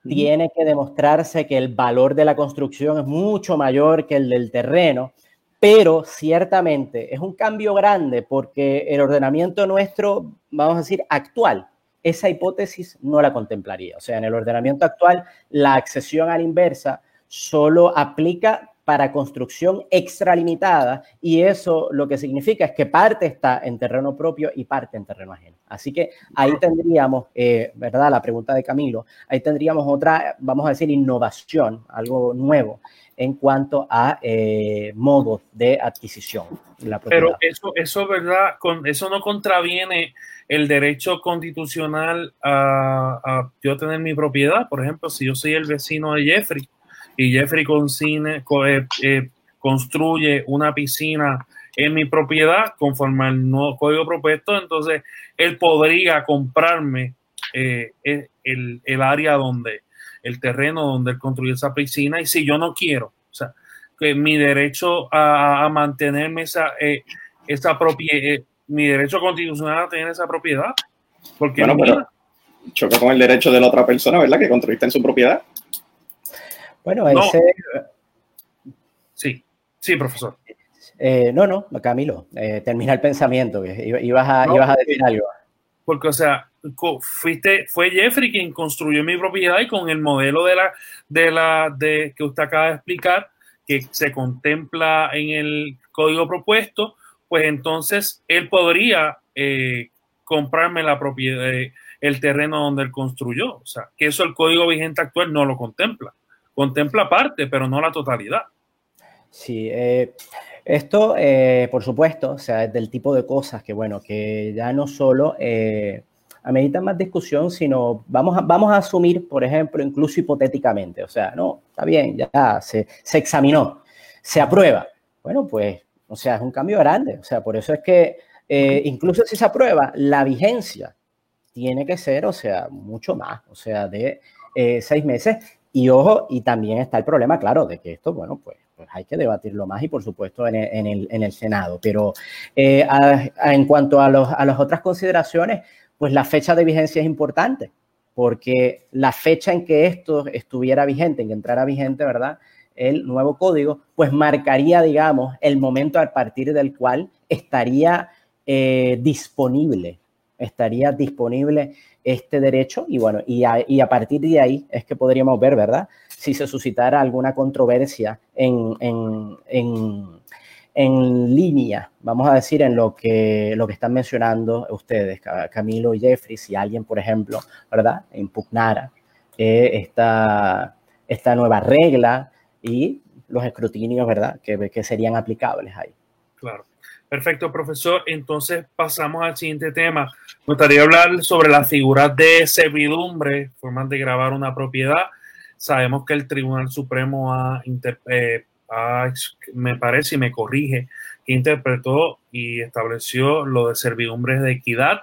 S2: tiene que demostrarse que el valor de la construcción es mucho mayor que el del terreno, pero ciertamente es un cambio grande porque el ordenamiento nuestro, vamos a decir, actual, esa hipótesis no la contemplaría. O sea, en el ordenamiento actual, la accesión a la inversa solo aplica para construcción extralimitada y eso lo que significa es que parte está en terreno propio y parte en terreno ajeno. Así que ahí tendríamos, eh, ¿verdad? La pregunta de Camilo, ahí tendríamos otra, vamos a decir, innovación, algo nuevo en cuanto a eh, modos de adquisición.
S1: Pero eso, eso, ¿verdad? Con, eso no contraviene el derecho constitucional a, a yo tener mi propiedad. Por ejemplo, si yo soy el vecino de Jeffrey y Jeffrey eh, eh, construye una piscina en mi propiedad conforme al nuevo código propuesto, entonces él podría comprarme eh, el, el, área donde, el terreno donde él construye esa piscina y si yo no quiero, o sea, que mi derecho a, mantenerme esa, esa propiedad, mi derecho constitucional a tener esa propiedad, porque
S3: bueno, choca con el derecho de la otra persona, ¿verdad? Que construiste en su propiedad.
S2: Bueno, ese...
S1: Sí, sí, profesor.
S2: Eh, no, no, Camilo, eh, termina el pensamiento, que ibas a, ibas a decir algo.
S1: Porque, o sea, fuiste, fue Jeffrey quien construyó mi propiedad y con el modelo de la, de la, de que usted acaba de explicar, que se contempla en el código propuesto, pues entonces él podría eh, comprarme la propiedad, el terreno donde él construyó. O sea, que eso el código vigente actual no lo contempla contempla parte, pero no la totalidad.
S2: Sí, eh, esto, eh, por supuesto, o sea, es del tipo de cosas que, bueno, que ya no solo eh, ameritan más discusión, sino vamos a, vamos a asumir, por ejemplo, incluso hipotéticamente, o sea, no, está bien, ya se, se examinó, se aprueba. Bueno, pues, o sea, es un cambio grande, o sea, por eso es que eh, incluso si se aprueba, la vigencia tiene que ser, o sea, mucho más, o sea, de seis meses y ojo, y también está el problema, claro, de que esto, bueno, pues, pues hay que debatirlo más y por supuesto en el, en el, Senado. Pero eh, en cuanto a, los, a las otras consideraciones, pues la fecha de vigencia es importante, porque la fecha en que esto estuviera vigente, en que entrara vigente, ¿verdad? El nuevo código, pues marcaría, digamos, el momento a partir del cual estaría eh, disponible, estaría disponible este derecho y bueno, y a, partir de ahí es que podríamos ver, ¿verdad? Si se suscitara alguna controversia en, en, en, en, línea, vamos a decir, en lo que, lo que están mencionando ustedes, Camilo y Jeffrey, si alguien, por ejemplo, ¿verdad? Impugnara eh, esta, esta nueva regla y los escrutinios, ¿verdad? Que, que serían aplicables ahí.
S1: Claro. Perfecto, profesor. Entonces pasamos al siguiente tema. Me gustaría hablar sobre la figura de servidumbre, formas de grabar una propiedad. Sabemos que el Tribunal Supremo ha, eh, me parece y me corrige, que interpretó y estableció lo de servidumbres de equidad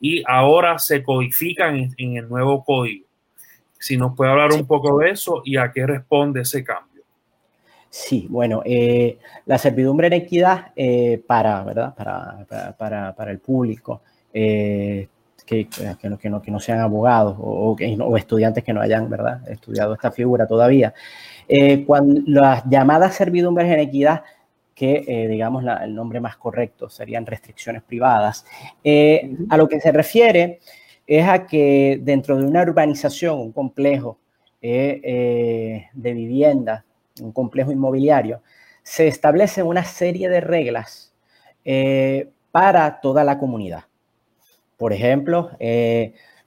S1: y ahora se codifican en el nuevo código. Si nos puede hablar un poco de eso y a qué responde ese cambio.
S2: Sí, bueno, eh, la servidumbre en equidad eh, para, ¿verdad? Para, para, el público, eh, que, que, no, que, no, que, no, sean abogados o, o, estudiantes que no hayan ¿verdad? estudiado esta figura todavía. cuando las llamadas servidumbres en equidad, que digamos el nombre más correcto serían restricciones privadas, a lo que se refiere es a que dentro de una urbanización, un complejo, de vivienda, un complejo inmobiliario, se establecen una serie de reglas para toda la comunidad. Por ejemplo,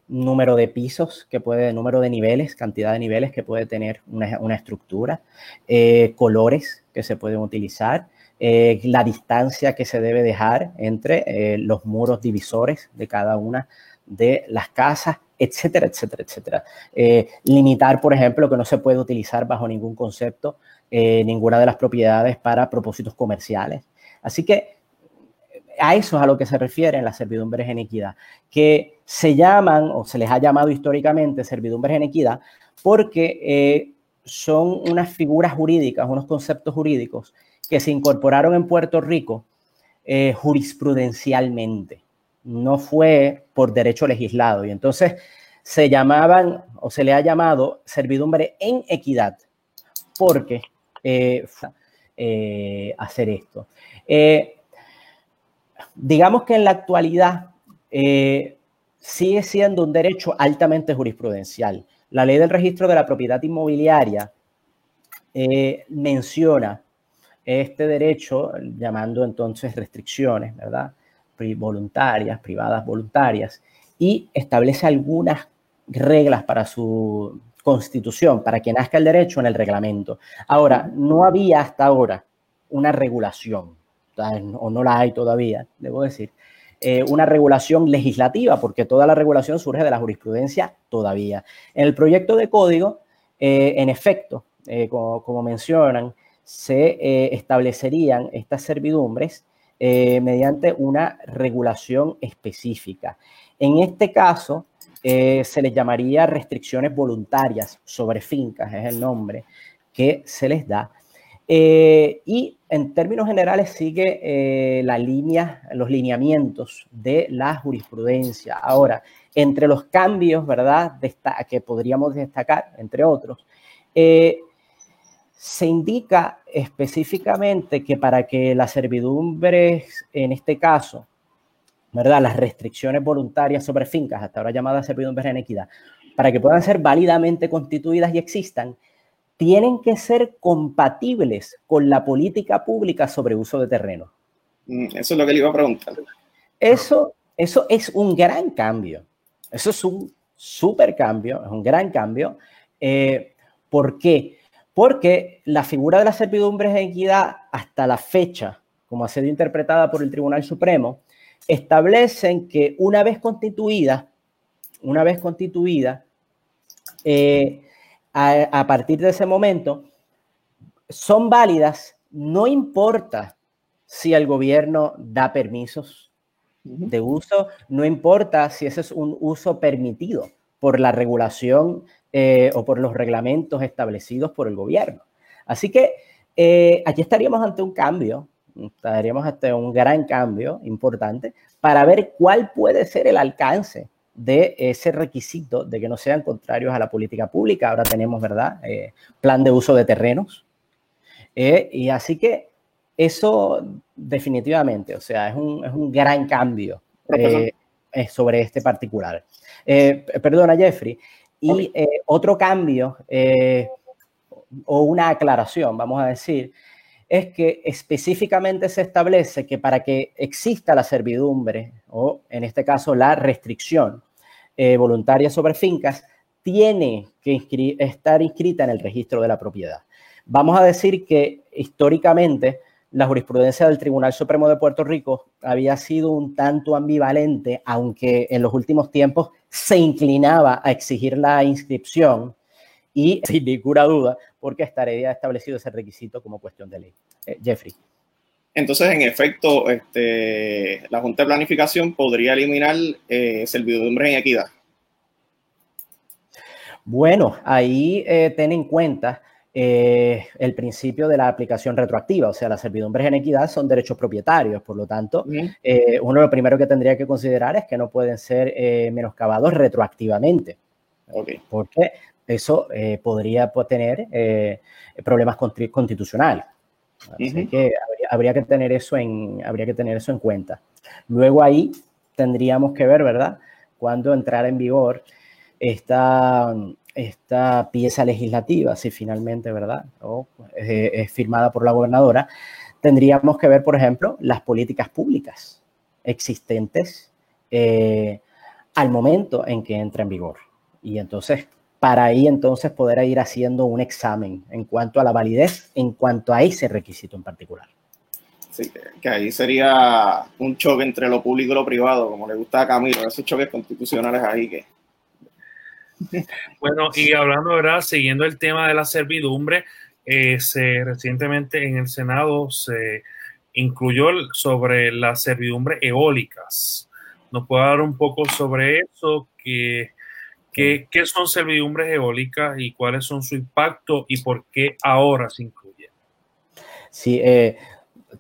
S2: número de pisos que puede, número de niveles, cantidad de niveles que puede tener una, estructura, eh, colores que se pueden utilizar, eh, la distancia que se debe dejar entre eh, los muros divisores de cada una de las casas, etcétera, etcétera, etcétera. limitar, por ejemplo, que no se puede utilizar bajo ningún concepto ninguna de las propiedades para propósitos comerciales. Así que a eso es a lo que se refieren las servidumbres en equidad, que se llaman o se les ha llamado históricamente servidumbres en equidad porque eh, son unas figuras jurídicas, unos conceptos jurídicos que se incorporaron en Puerto Rico eh, jurisprudencialmente. No fue por derecho legislado. Y entonces se llamaban o se le ha llamado servidumbre en equidad porque eh, hacer esto digamos que en la actualidad eh, sigue siendo un derecho altamente jurisprudencial. La ley del registro de la propiedad inmobiliaria eh, menciona este derecho llamando entonces restricciones, ¿verdad? Voluntarias, privadas voluntarias, y establece algunas reglas para su constitución, para que nazca el derecho en el reglamento. Ahora, no había hasta ahora una regulación o no la hay todavía, debo decir, eh, una regulación legislativa, porque toda la regulación surge de la jurisprudencia todavía. En el proyecto de código, eh, en efecto, eh, como, mencionan, se establecerían estas servidumbres mediante una regulación específica. En este caso, se les llamaría restricciones voluntarias sobre fincas, es el nombre que se les da. Eh, y en términos generales sigue eh, la línea, los lineamientos de la jurisprudencia. Ahora, entre los cambios, ¿verdad?, que podríamos destacar, entre otros, eh, se indica específicamente que para que las servidumbres, en este caso, ¿verdad?, las restricciones voluntarias sobre fincas, hasta ahora llamadas servidumbres en equidad, para que puedan ser válidamente constituidas y existan, tienen que ser compatibles con la política pública sobre uso de terreno.
S3: Mm, eso es lo que le iba a preguntar.
S2: Eso, eso es un gran cambio. Eso es un súper cambio, es un gran cambio. Eh, ¿Por qué? Porque la figura de las servidumbres de equidad hasta la fecha, como ha sido interpretada por el Tribunal Supremo, establecen que una vez constituida, una vez constituida, eh, a, partir de ese momento son válidas, no importa si el gobierno da permisos de uso, no importa si ese es un uso permitido por la regulación eh, o por los reglamentos establecidos por el gobierno. Así que eh, aquí estaríamos ante un cambio, estaríamos ante un gran cambio importante para ver cuál puede ser el alcance de ese requisito de que no sean contrarios a la política pública. Ahora tenemos, ¿verdad? Eh, plan de uso de terrenos. Eh, y así que eso definitivamente, o sea, es un, es un gran cambio eh, sobre este particular. perdona, Jeffrey. Y otro cambio o una aclaración, vamos a decir, es que específicamente se establece que para que exista la servidumbre, o en este caso la restricción eh, voluntaria sobre fincas, tiene que estar inscrita en el registro de la propiedad. Vamos a decir que históricamente la jurisprudencia del Tribunal Supremo de Puerto Rico había sido un tanto ambivalente, aunque en los últimos tiempos se inclinaba a exigir la inscripción y [LAUGHS] sin ninguna duda, porque estaría establecido ese requisito como cuestión de ley. Eh, Jeffrey.
S3: Entonces, en efecto, este, la Junta de Planificación podría eliminar eh, servidumbre en equidad.
S2: Bueno, ahí eh, ten en cuenta eh, el principio de la aplicación retroactiva, o sea, las servidumbres en equidad son derechos propietarios, por lo tanto, uno lo primero que tendría que considerar es que no pueden ser menoscabados retroactivamente. Okay. Porque eso eh, podría pues, tener eh, problemas constitucionales. Así que habría, que tener eso en, habría que tener eso en cuenta. Luego ahí tendríamos que ver, ¿verdad? Cuando entrara en vigor esta, esta pieza legislativa, si finalmente, ¿verdad? Es firmada por la gobernadora, tendríamos que ver, por ejemplo, las políticas públicas existentes eh, al momento en que entra en vigor. Y entonces, para ahí entonces poder ir haciendo un examen en cuanto a la validez, en cuanto a ese requisito en particular.
S3: Sí, que ahí sería un choque entre lo público y lo privado, como le gusta a Camilo, esos choques constitucionales ahí que...
S1: Bueno, y hablando, ¿verdad? Siguiendo el tema de la servidumbre, eh, se, recientemente en el Senado se incluyó sobre las servidumbres eólicas. ¿Nos puede dar un poco sobre eso? ¿Qué, qué, qué son servidumbres eólicas y cuáles son su impacto y por qué ahora se incluyen?
S2: Sí, eh,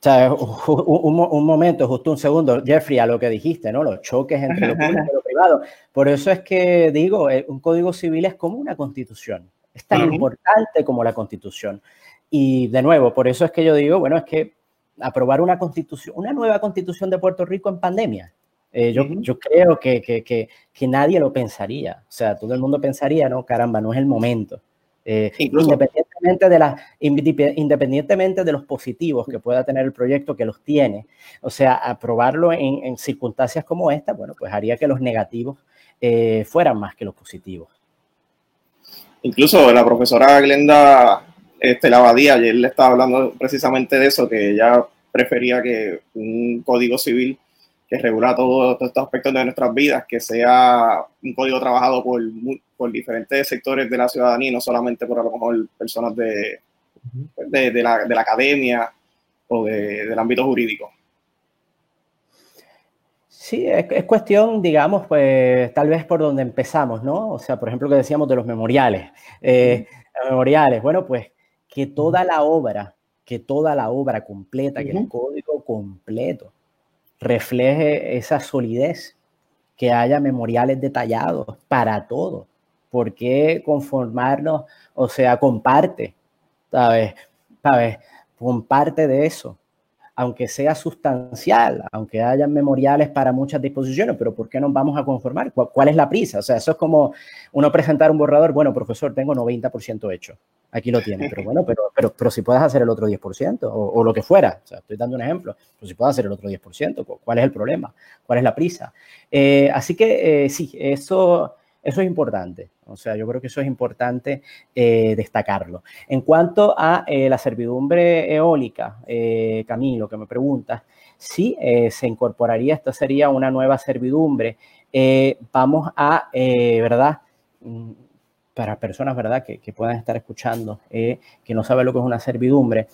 S2: un, momento, justo un segundo, Jeffrey, a lo que dijiste, ¿no? Los choques entre lo público y lo privado. Por eso es que digo, eh, un código civil es como una constitución. Es tan importante como la constitución. Y de nuevo, por eso es que yo digo, bueno, es que aprobar una constitución, una nueva constitución de Puerto Rico en pandemia, eh, yo, yo, creo que, que, que, nadie lo pensaría. O sea, todo el mundo pensaría, no, caramba, no es el momento. Eh, independientemente, de la, independientemente de los positivos que pueda tener el proyecto, que los tiene, o sea, aprobarlo en, en circunstancias como esta, bueno, pues haría que los negativos eh, fueran más que los positivos.
S3: Incluso la profesora Glenda este, Lavadía ayer le estaba hablando precisamente de eso, que ella prefería que un código civil que regula todos estos aspectos de nuestras vidas, que sea un código trabajado por, por diferentes sectores de la ciudadanía y no solamente por a lo mejor personas de, de, la, de la, academia o del ámbito jurídico.
S2: Sí, es, cuestión, digamos, pues tal vez por donde empezamos, ¿no? O sea, por ejemplo, que decíamos de los memoriales. Eh, memoriales, bueno, pues que toda la obra, que toda la obra completa, que el código completo refleje esa solidez, que haya memoriales detallados para todo. ¿Por qué conformarnos? O sea, comparte, ¿sabes? ¿Sabes? Comparte de eso aunque sea sustancial, aunque haya memoriales para muchas disposiciones, pero ¿por qué nos vamos a conformar? ¿Cuál, es la prisa? O sea, eso es como uno presentar un borrador, bueno, profesor, tengo 90% hecho, aquí lo tiene, pero bueno, pero, pero, pero si puedes hacer el otro 10% o, lo que fuera, o sea, estoy dando un ejemplo, pero si puedes hacer el otro 10%, ¿cuál es el problema? ¿Cuál es la prisa? Eh, así que eh, sí, eso eso es importante, o sea, yo creo que eso es importante eh, destacarlo. En cuanto a eh, la servidumbre eólica, eh, Camilo, que me preguntas, sí se incorporaría, esta sería una nueva servidumbre. vamos a, ¿verdad? Mm, para personas, ¿verdad?, que, que puedan estar escuchando, que no saben lo que es una servidumbre,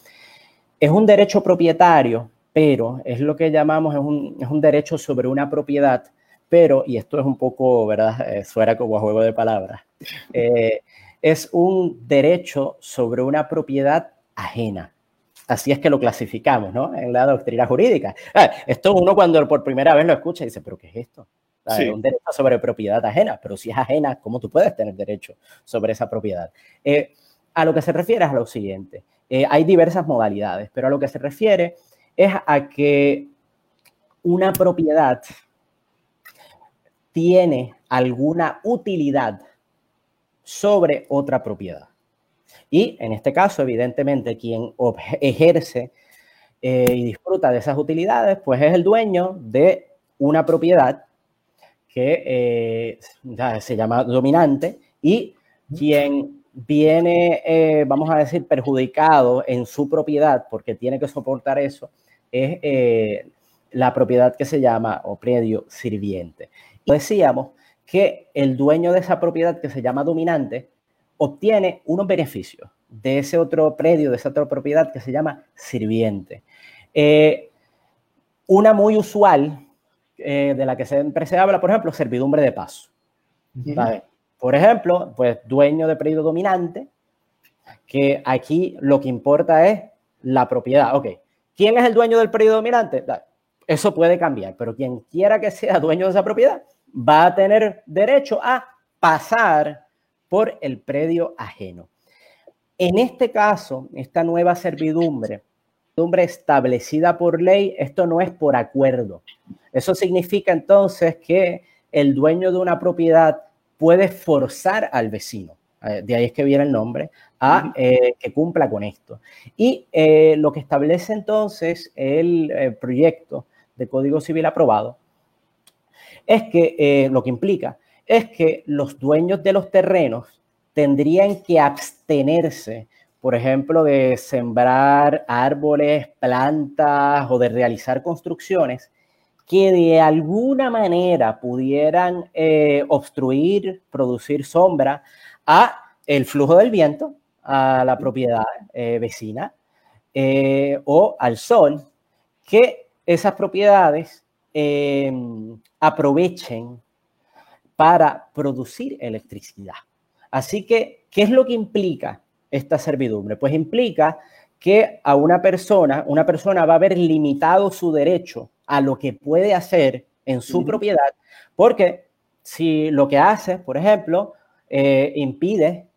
S2: es un derecho propietario, pero es lo que llamamos, es un, es un derecho sobre una propiedad pero, y esto es un poco, ¿verdad? Eh, suena como a juego de palabras, eh, es un derecho sobre una propiedad ajena. Así es que lo clasificamos, ¿no? En la doctrina jurídica. Ah, esto uno cuando por primera vez lo escucha dice, pero ¿qué es esto? Un derecho sobre propiedad ajena, pero si es ajena, ¿cómo tú puedes tener derecho sobre esa propiedad? Eh, a lo que se refiere es a lo siguiente. hay diversas modalidades, pero a lo que se refiere es a que una propiedad tiene alguna utilidad sobre otra propiedad. Y en este caso, evidentemente, quien ejerce eh, y disfruta de esas utilidades, pues es el dueño de una propiedad que eh, se llama dominante y quien viene, eh, vamos a decir, perjudicado en su propiedad porque tiene que soportar eso, es la propiedad que se llama o predio sirviente decíamos que el dueño de esa propiedad que se llama dominante obtiene unos beneficios de ese otro predio, de esa otra propiedad que se llama sirviente. Eh, una muy usual eh, de la que siempre se habla, por ejemplo, servidumbre de paso. Por ejemplo, pues dueño de predio dominante, que aquí lo que importa es la propiedad. Ok, ¿quién es el dueño del predio dominante? Eso puede cambiar, pero quien quiera que sea dueño de esa propiedad va a tener derecho a pasar por el predio ajeno. En este caso, esta nueva servidumbre, servidumbre establecida por ley, esto no es por acuerdo. Eso significa entonces que el dueño de una propiedad puede forzar al vecino eh, de ahí es que viene el nombre, a que cumpla con esto. Y lo que establece entonces el proyecto de Código Civil aprobado es que lo que implica es que los dueños de los terrenos tendrían que abstenerse por ejemplo, de sembrar árboles, plantas o de realizar construcciones que de alguna manera pudieran eh, obstruir, producir sombra a el flujo del viento, a la propiedad eh, vecina eh, o al sol, que esas propiedades aprovechen para producir electricidad. Así que, ¿qué es lo que implica esta servidumbre? Pues implica que a una persona, una persona va a haber limitado su derecho a lo que puede hacer en su propiedad, porque si lo que hace, por ejemplo, eh, impide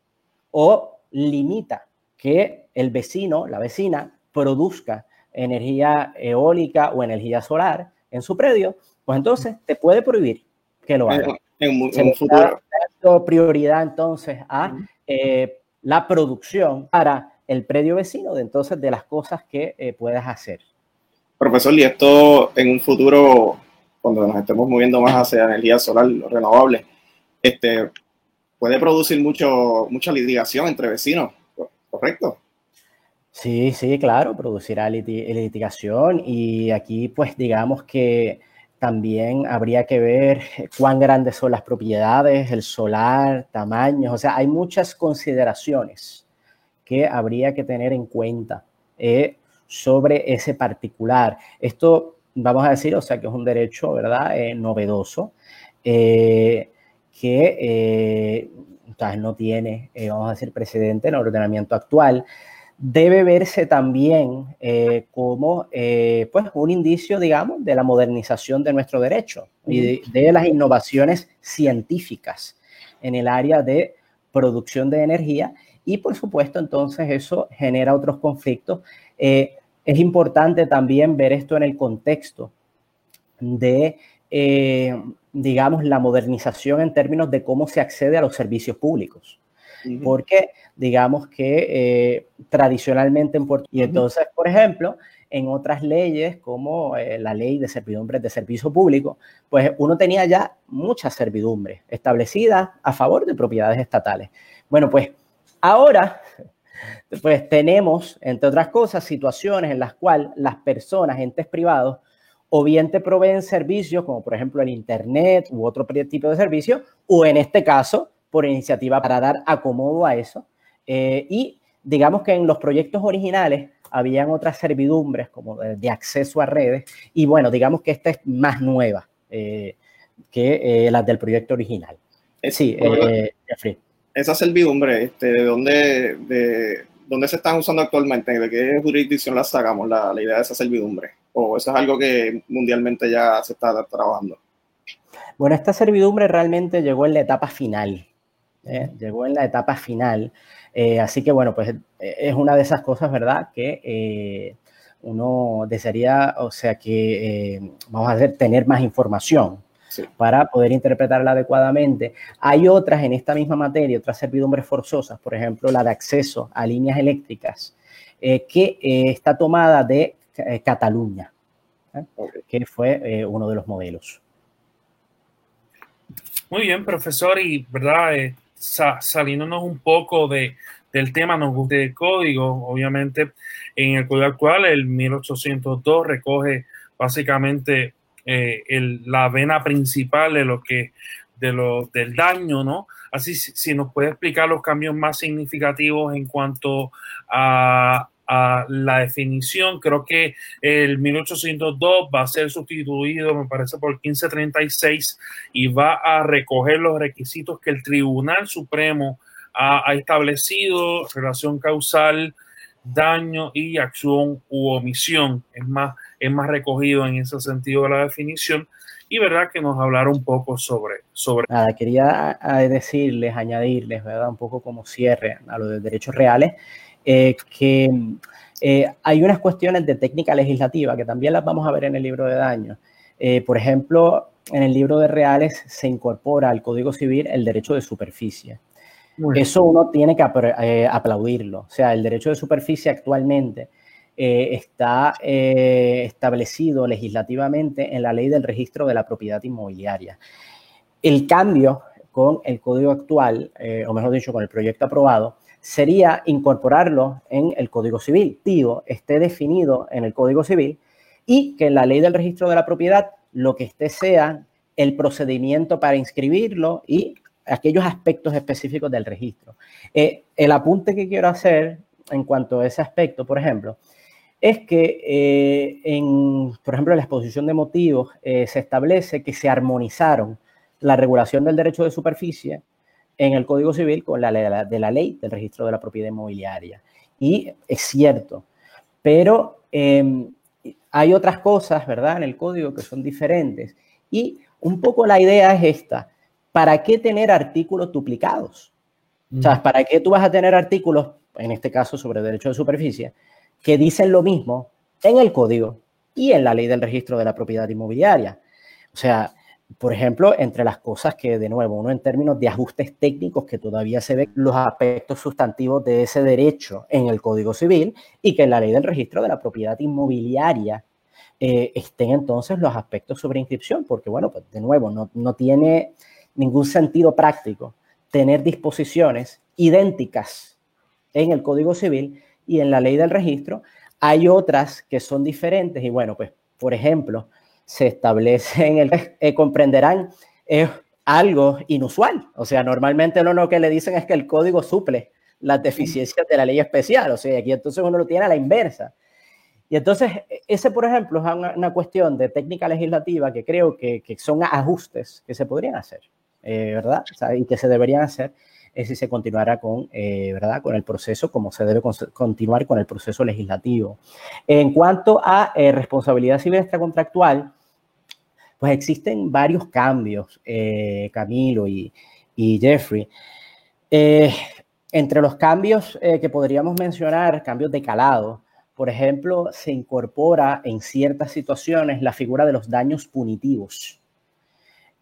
S2: o limita que el vecino, la vecina, produzca energía eólica o energía solar en su predio, pues entonces te puede prohibir que lo haga. En, un futuro. prioridad entonces a la producción para el predio vecino de entonces de las cosas que eh, puedas hacer.
S3: Profesor, y esto en un futuro, cuando nos estemos moviendo más hacia energía solar renovable, este, puede producir mucho, mucha litigación entre vecinos, ¿correcto?
S2: Sí, sí, claro, producirá litigación y aquí pues digamos que también habría que ver cuán grandes son las propiedades, el solar, tamaños, o sea, hay muchas consideraciones que habría que tener en cuenta eh, sobre ese particular. Esto, vamos a decir, o sea, que es un derecho, ¿verdad?, eh, novedoso, eh, que no tiene, vamos a decir, precedente en el ordenamiento actual debe verse también eh, como eh, pues un indicio, digamos, de la modernización de nuestro derecho y de, las innovaciones científicas en el área de producción de energía y por supuesto entonces eso genera otros conflictos. Eh, es importante también ver esto en el contexto de, digamos, la modernización en términos de cómo se accede a los servicios públicos. Porque digamos que eh, tradicionalmente en Puerto Y entonces, por ejemplo, en otras leyes como eh, la ley de servidumbres de servicio público, pues uno tenía ya muchas servidumbres establecidas a favor de propiedades estatales. Bueno, pues ahora pues tenemos, entre otras cosas, situaciones en las cuales las personas, entes privados, o bien te proveen servicios como por ejemplo el Internet u otro tipo de servicio, o en este caso, por iniciativa para dar acomodo a eso, eh, y digamos que en los proyectos originales habían otras servidumbres como de, acceso a redes y bueno, digamos que esta es más nueva eh, que eh, las del proyecto original. Sí,
S3: Jeffrey. Esa servidumbre, este, ¿de dónde, de, dónde se están usando actualmente? ¿De qué jurisdicción las sacamos, la, la idea de esa servidumbre? ¿O eso es algo que mundialmente ya se está trabajando?
S2: Bueno, esta servidumbre realmente llegó en la etapa final. Llegó en la etapa final. Eh, así que bueno, pues eh, es una de esas cosas, ¿verdad? Que eh, uno desearía, o sea, que vamos a hacer, tener más información para poder interpretarla adecuadamente. Hay otras en esta misma materia, otras servidumbres forzosas, por ejemplo, la de acceso a líneas eléctricas, que está tomada de Cataluña, que fue uno de los modelos.
S1: Muy bien, profesor, y verdad, saliéndonos un poco de, del tema, nos gusta el código, obviamente en el código actual, el 1802 recoge básicamente eh, la vena principal de lo que de lo, del daño, ¿no? Así, si nos puede explicar los cambios más significativos en cuanto a, la definición. Creo que el 1802 va a ser sustituido, me parece, por 1536 y va a recoger los requisitos que el Tribunal Supremo ha, establecido, relación causal, daño y acción u omisión. Es más, es más recogido en ese sentido de la definición y verdad que nos hablar un poco sobre sobre
S2: nada quería decirles añadirles verdad un poco como cierre a lo de derechos reales eh, que eh, hay unas cuestiones de técnica legislativa que también las vamos a ver en el libro de daños. Eh, por ejemplo, en el libro de reales se incorpora al Código Civil el derecho de superficie. Eso uno tiene que aplaudirlo. O sea, el derecho de superficie actualmente está establecido legislativamente en la ley del registro de la propiedad inmobiliaria. El cambio con el código actual, o mejor dicho, con el proyecto aprobado, sería incorporarlo en el Código Civil. Tío, esté definido en el Código Civil y que en la ley del registro de la propiedad lo que esté sea el procedimiento para inscribirlo y aquellos aspectos específicos del registro. Eh, el apunte que quiero hacer en cuanto a ese aspecto, por ejemplo, es que eh, en, por ejemplo, la exposición de motivos eh, se establece que se armonizaron la regulación del derecho de superficie en el Código Civil con la de la ley del registro de la propiedad inmobiliaria. Y es cierto, pero em, hay otras cosas, ¿verdad?, en el código que son diferentes. Y un poco la idea es esta, ¿para qué tener artículos duplicados? O sea, ¿para qué tú vas a tener artículos, en este caso sobre derecho de superficie, que dicen lo mismo en el código y en la ley del registro de la propiedad inmobiliaria? O sea, por ejemplo, entre las cosas que, de nuevo, uno en términos de ajustes técnicos que todavía se ven los aspectos sustantivos de ese derecho en el Código Civil y que en la ley del registro de la propiedad inmobiliaria eh, estén entonces los aspectos sobre inscripción, porque, bueno, pues de nuevo, no, no tiene ningún sentido práctico tener disposiciones idénticas en el Código Civil y en la ley del registro. Hay otras que son diferentes y bueno, pues por ejemplo, se establece en el eh, comprenderán es algo inusual. O sea, normalmente lo que le dicen es que el código suple las deficiencias de la ley especial. O sea, aquí entonces uno lo tiene a la inversa. Y entonces, ese, por ejemplo, es una, cuestión de técnica legislativa que creo que, que son ajustes que se podrían hacer. Eh, ¿verdad? y que se deberían hacer es si se continuara con, eh, ¿verdad? con el proceso, como se debe continuar con el proceso legislativo. En cuanto a eh, responsabilidad civil extracontractual, pues existen varios cambios, Camilo y, y Jeffrey. entre los cambios que podríamos mencionar, cambios de calado, por ejemplo, se incorpora en ciertas situaciones la figura de los daños punitivos.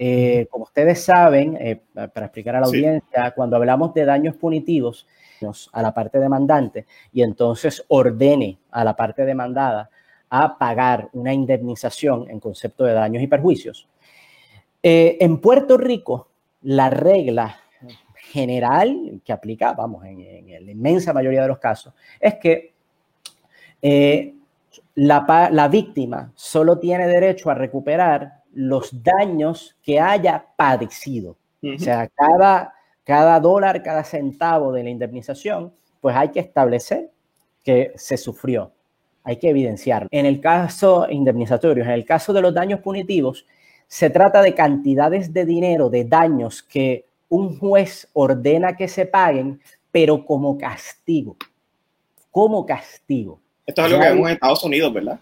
S2: Eh, como ustedes saben, eh, para explicar a la audiencia, cuando hablamos de daños punitivos a la parte demandante y entonces ordene a la parte demandada a pagar una indemnización en concepto de daños y perjuicios. Eh, en Puerto Rico, la regla general que aplica, vamos, en, la inmensa mayoría de los casos, es que la, la víctima solo tiene derecho a recuperar los daños que haya padecido. O sea, cada, cada dólar, cada centavo de la indemnización, pues hay que establecer que se sufrió. Hay que evidenciarlo. En el caso indemnizatorio, en el caso de los daños punitivos, se trata de cantidades de dinero, de daños que un juez ordena que se paguen, pero como castigo. Como castigo.
S3: Esto es lo que vemos en Estados Unidos, ¿verdad?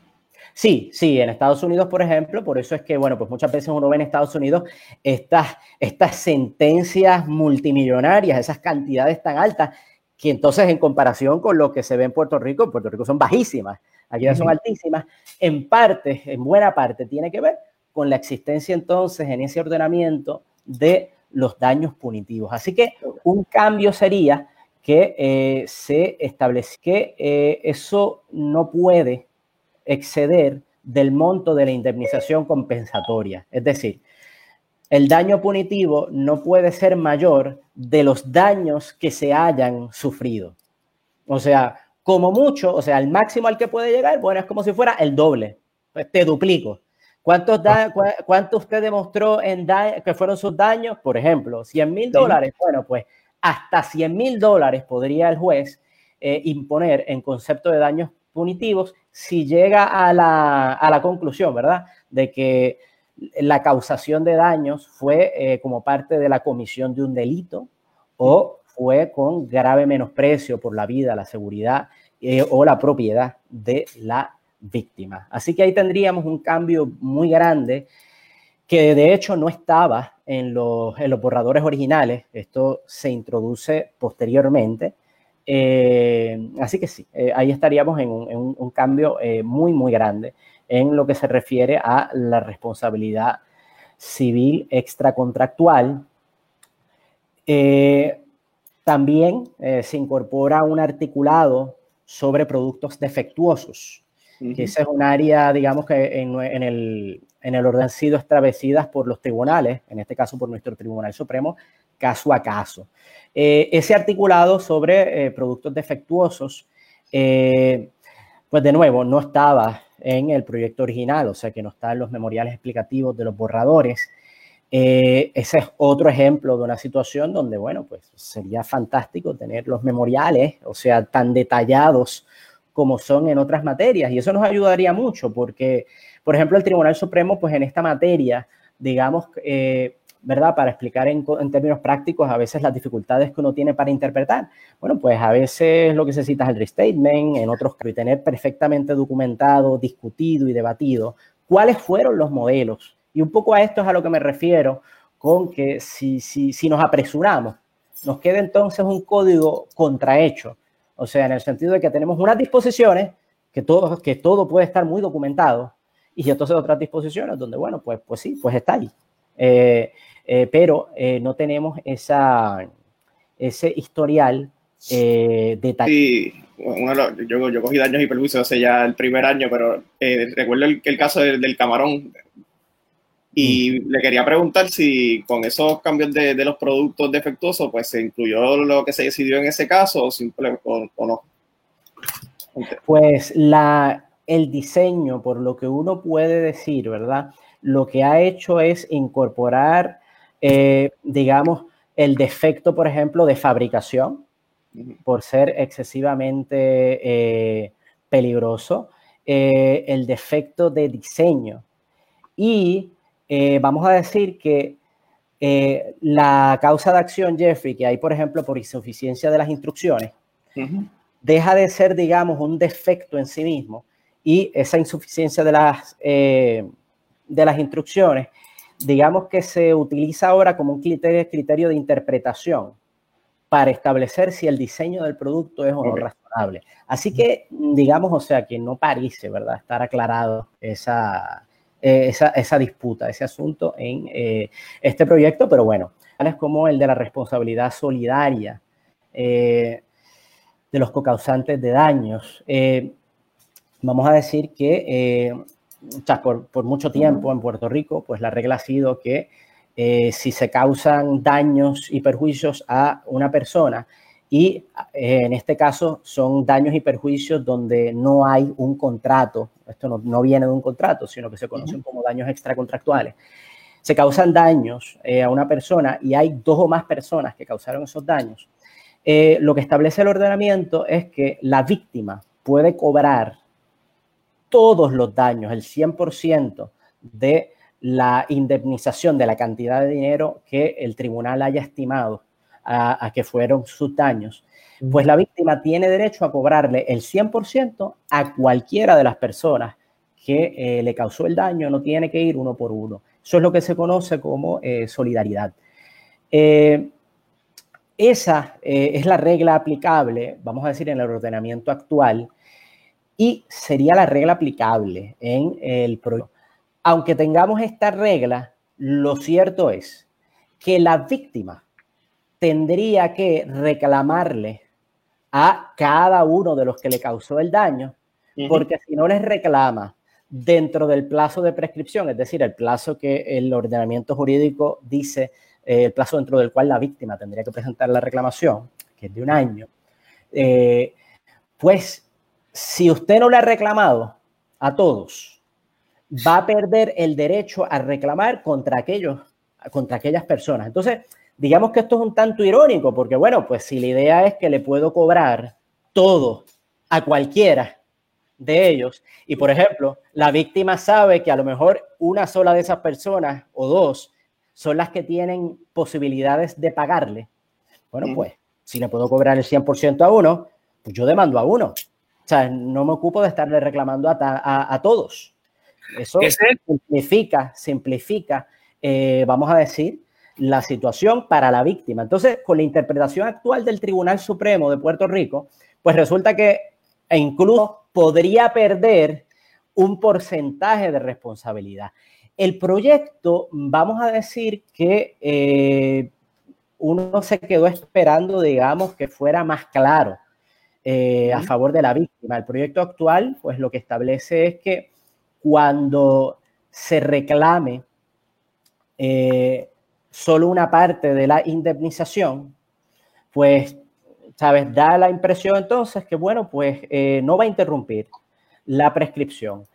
S2: Sí, sí, en Estados Unidos, por ejemplo, por eso es que, bueno, pues muchas veces uno ve en Estados Unidos estas, estas sentencias multimillonarias, esas cantidades tan altas, que entonces en comparación con lo que se ve en Puerto Rico, en Puerto Rico son bajísimas, aquí ya son altísimas, en parte, en buena parte, tiene que ver con la existencia entonces en ese ordenamiento de los daños punitivos. Así que un cambio sería que eh, se establezca que eh, eso no puede exceder del monto de la indemnización compensatoria. Es decir, el daño punitivo no puede ser mayor de los daños que se hayan sufrido. O sea, como mucho, o sea, el máximo al que puede llegar, bueno, es como si fuera el doble. Pues te duplico. ¿Cuántos da, ¿Cuánto usted demostró en que fueron sus daños? Por ejemplo, 100 mil dólares. Bueno, pues hasta 100 mil dólares podría el juez eh, imponer en concepto de daños punitivos si llega a la, a la conclusión, ¿verdad?, de que la causación de daños fue eh, como parte de la comisión de un delito o fue con grave menosprecio por la vida, la seguridad eh, o la propiedad de la víctima. Así que ahí tendríamos un cambio muy grande que de hecho no estaba en los, en los borradores originales. Esto se introduce posteriormente eh, así que sí, eh, ahí estaríamos en un, cambio eh, muy, muy grande en lo que se refiere a la responsabilidad civil extracontractual. También se incorpora un articulado sobre productos defectuosos, que ese es un área, digamos, que en, el, en el orden han sido establecidas por los tribunales, en este caso por nuestro Tribunal Supremo, caso a caso. Eh, ese articulado sobre eh, productos defectuosos, pues de nuevo, no estaba en el proyecto original, o sea que no está en los memoriales explicativos de los borradores. Eh, ese es otro ejemplo de una situación donde, bueno, pues sería fantástico tener los memoriales, o sea, tan detallados como son en otras materias. Y eso nos ayudaría mucho porque, por ejemplo, el Tribunal Supremo, pues en esta materia, digamos, eh, ¿verdad? Para explicar en, términos prácticos a veces las dificultades que uno tiene para interpretar. Bueno, pues a veces lo que se cita es el restatement, en otros que tener perfectamente documentado, discutido y debatido cuáles fueron los modelos. Y un poco a esto es a lo que me refiero con que si, si, si nos apresuramos, nos queda entonces un código contrahecho. O sea, en el sentido de que tenemos unas disposiciones que todo, que todo puede estar muy documentado y entonces otras disposiciones donde, bueno, pues, pues sí, pues está ahí. Eh, eh, pero eh, no tenemos esa, ese historial detallado.
S3: Sí, yo, yo, cogí daños y perjuicios hace ya el primer año, pero recuerdo el, el caso del, camarón y mm. le quería preguntar si con esos cambios de, de, los productos defectuosos, pues se incluyó lo que se decidió en ese caso o, simple, o no.
S2: Pues la, el diseño, por lo que uno puede decir, ¿verdad? lo que ha hecho es incorporar, eh, digamos, el defecto, por ejemplo, de fabricación, por ser excesivamente eh, peligroso, eh, el defecto de diseño. Y vamos a decir que la causa de acción, Jeffrey, que hay, por ejemplo, por insuficiencia de las instrucciones, deja de ser, digamos, un defecto en sí mismo y esa insuficiencia de las de las instrucciones, digamos que se utiliza ahora como un criterio, criterio de interpretación para establecer si el diseño del producto es o no razonable. Así que, digamos, o sea, que no parece, ¿verdad?, estar aclarado esa, eh, esa, disputa, ese asunto en eh, este proyecto, pero bueno, es como el de la responsabilidad solidaria eh, de los cocausantes de daños. Vamos a decir que por, mucho tiempo en Puerto Rico, pues la regla ha sido que eh, si se causan daños y perjuicios a una persona, y eh, en este caso son daños y perjuicios donde no hay un contrato, esto no, viene de un contrato, sino que se conocen como daños extracontractuales. Se causan daños eh, a una persona y hay dos o más personas que causaron esos daños. lo que establece el ordenamiento es que la víctima puede cobrar todos los daños, el 100% de la indemnización de la cantidad de dinero que el tribunal haya estimado a, que fueron sus daños, pues la víctima tiene derecho a cobrarle el 100% a cualquiera de las personas que eh, le causó el daño, no tiene que ir uno por uno. Eso es lo que se conoce como eh, solidaridad. Eh, esa es la regla aplicable, vamos a decir, en el ordenamiento actual y sería la regla aplicable en el proyecto. Aunque tengamos esta regla, lo cierto es que la víctima tendría que reclamarle a cada uno de los que le causó el daño, porque si no les reclama dentro del plazo de prescripción, es decir, el plazo que el ordenamiento jurídico dice, eh, el plazo dentro del cual la víctima tendría que presentar la reclamación, que es de un año, eh, pues si usted no le ha reclamado a todos, va a perder el derecho a reclamar contra aquellos, contra aquellas personas. Entonces, digamos que esto es un tanto irónico, porque bueno, pues si la idea es que le puedo cobrar todo a cualquiera de ellos, y por ejemplo, la víctima sabe que a lo mejor una sola de esas personas o dos son las que tienen posibilidades de pagarle, bueno, pues si le puedo cobrar el 100% a uno, pues yo demando a uno. O sea, no me ocupo de estarle reclamando a, todos. Eso simplifica, simplifica, eh, vamos a decir, la situación para la víctima. Entonces, con la interpretación actual del Tribunal Supremo de Puerto Rico, pues resulta que incluso podría perder un porcentaje de responsabilidad. El proyecto, vamos a decir que eh, uno se quedó esperando, digamos, que fuera más claro eh, a favor de la víctima. El proyecto actual, pues lo que establece es que cuando se reclame eh, solo una parte de la indemnización, pues, ¿sabes? Da la impresión entonces que, bueno, pues eh, no va a interrumpir la prescripción.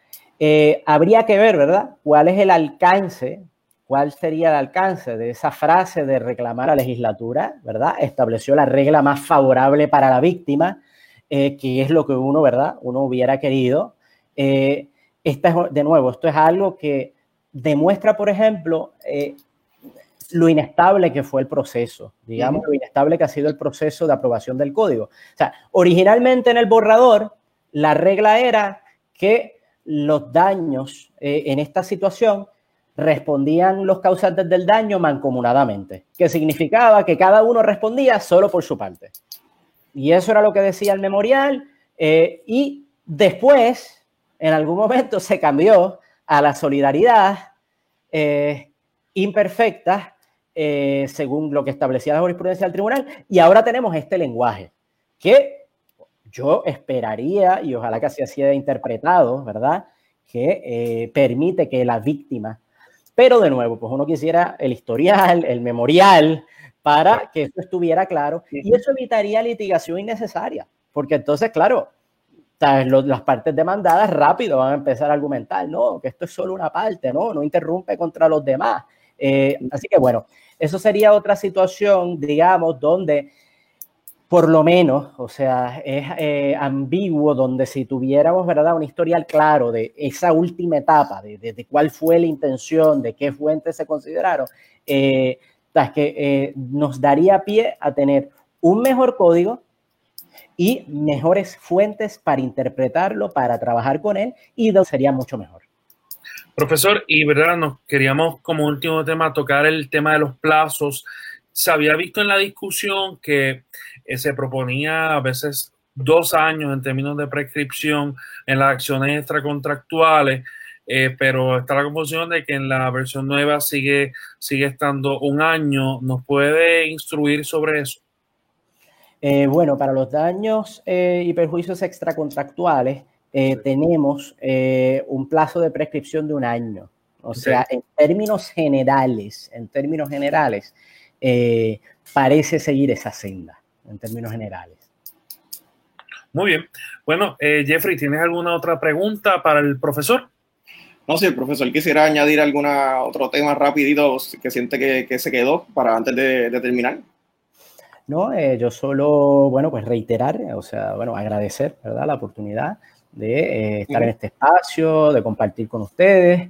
S2: habría que ver, ¿verdad? ¿Cuál es el alcance cuál sería el alcance de esa frase de reclamar a la legislatura, ¿verdad? Estableció la regla más favorable para la víctima, eh, que es lo que uno, ¿verdad? Uno hubiera querido. Eh, esta de nuevo, esto es algo que demuestra, por ejemplo, eh, lo inestable que fue el proceso, digamos, lo inestable que ha sido el proceso de aprobación del código. O sea, originalmente en el borrador, la regla era que los daños en esta situación respondían los causantes del daño mancomunadamente, que significaba que cada uno respondía solo por su parte. Y eso era lo que decía el memorial. Eh, y después, en algún momento, se cambió a la solidaridad eh, imperfecta, eh, según lo que establecía la jurisprudencia del tribunal. Y ahora tenemos este lenguaje, que yo esperaría, y ojalá que así haya interpretado, ¿verdad? Que permite que la víctima pero de nuevo, pues uno quisiera el historial, el memorial, para que eso estuviera claro y eso evitaría litigación innecesaria, porque entonces, claro, las partes demandadas rápido van a empezar a argumentar, no, que esto es solo una parte, no, no interrumpe contra los demás. Eh, así que bueno, eso sería otra situación, digamos, donde por lo menos, o sea, es eh, ambiguo donde si tuviéramos, ¿verdad?, un historial claro de esa última etapa, de, cuál fue la intención, de qué fuentes se consideraron, eh, es que eh, nos daría pie a tener un mejor código y mejores fuentes para interpretarlo, para trabajar con él, y sería mucho mejor.
S1: Profesor, y verdad, nos queríamos como último tema tocar el tema de los plazos. Se había visto en la discusión que eh, se proponía a veces dos años en términos de prescripción en las acciones extracontractuales, eh, pero está la confusión de que en la versión nueva sigue, sigue estando un año. ¿Nos puede instruir sobre eso?
S2: Eh, bueno, para los daños y perjuicios extracontractuales tenemos un plazo de prescripción de un año. O sea, en términos generales, en términos generales, parece seguir esa senda en términos generales.
S1: Muy bien. Bueno, eh, Jeffrey, ¿tienes alguna otra pregunta para el profesor?
S3: No, si el profesor quisiera añadir algún otro tema rapidito que siente que, se quedó para antes de, terminar.
S2: No, eh, yo solo, bueno, pues reiterar, o sea, bueno, agradecer, ¿verdad? La oportunidad de eh, estar en este espacio, de compartir con ustedes.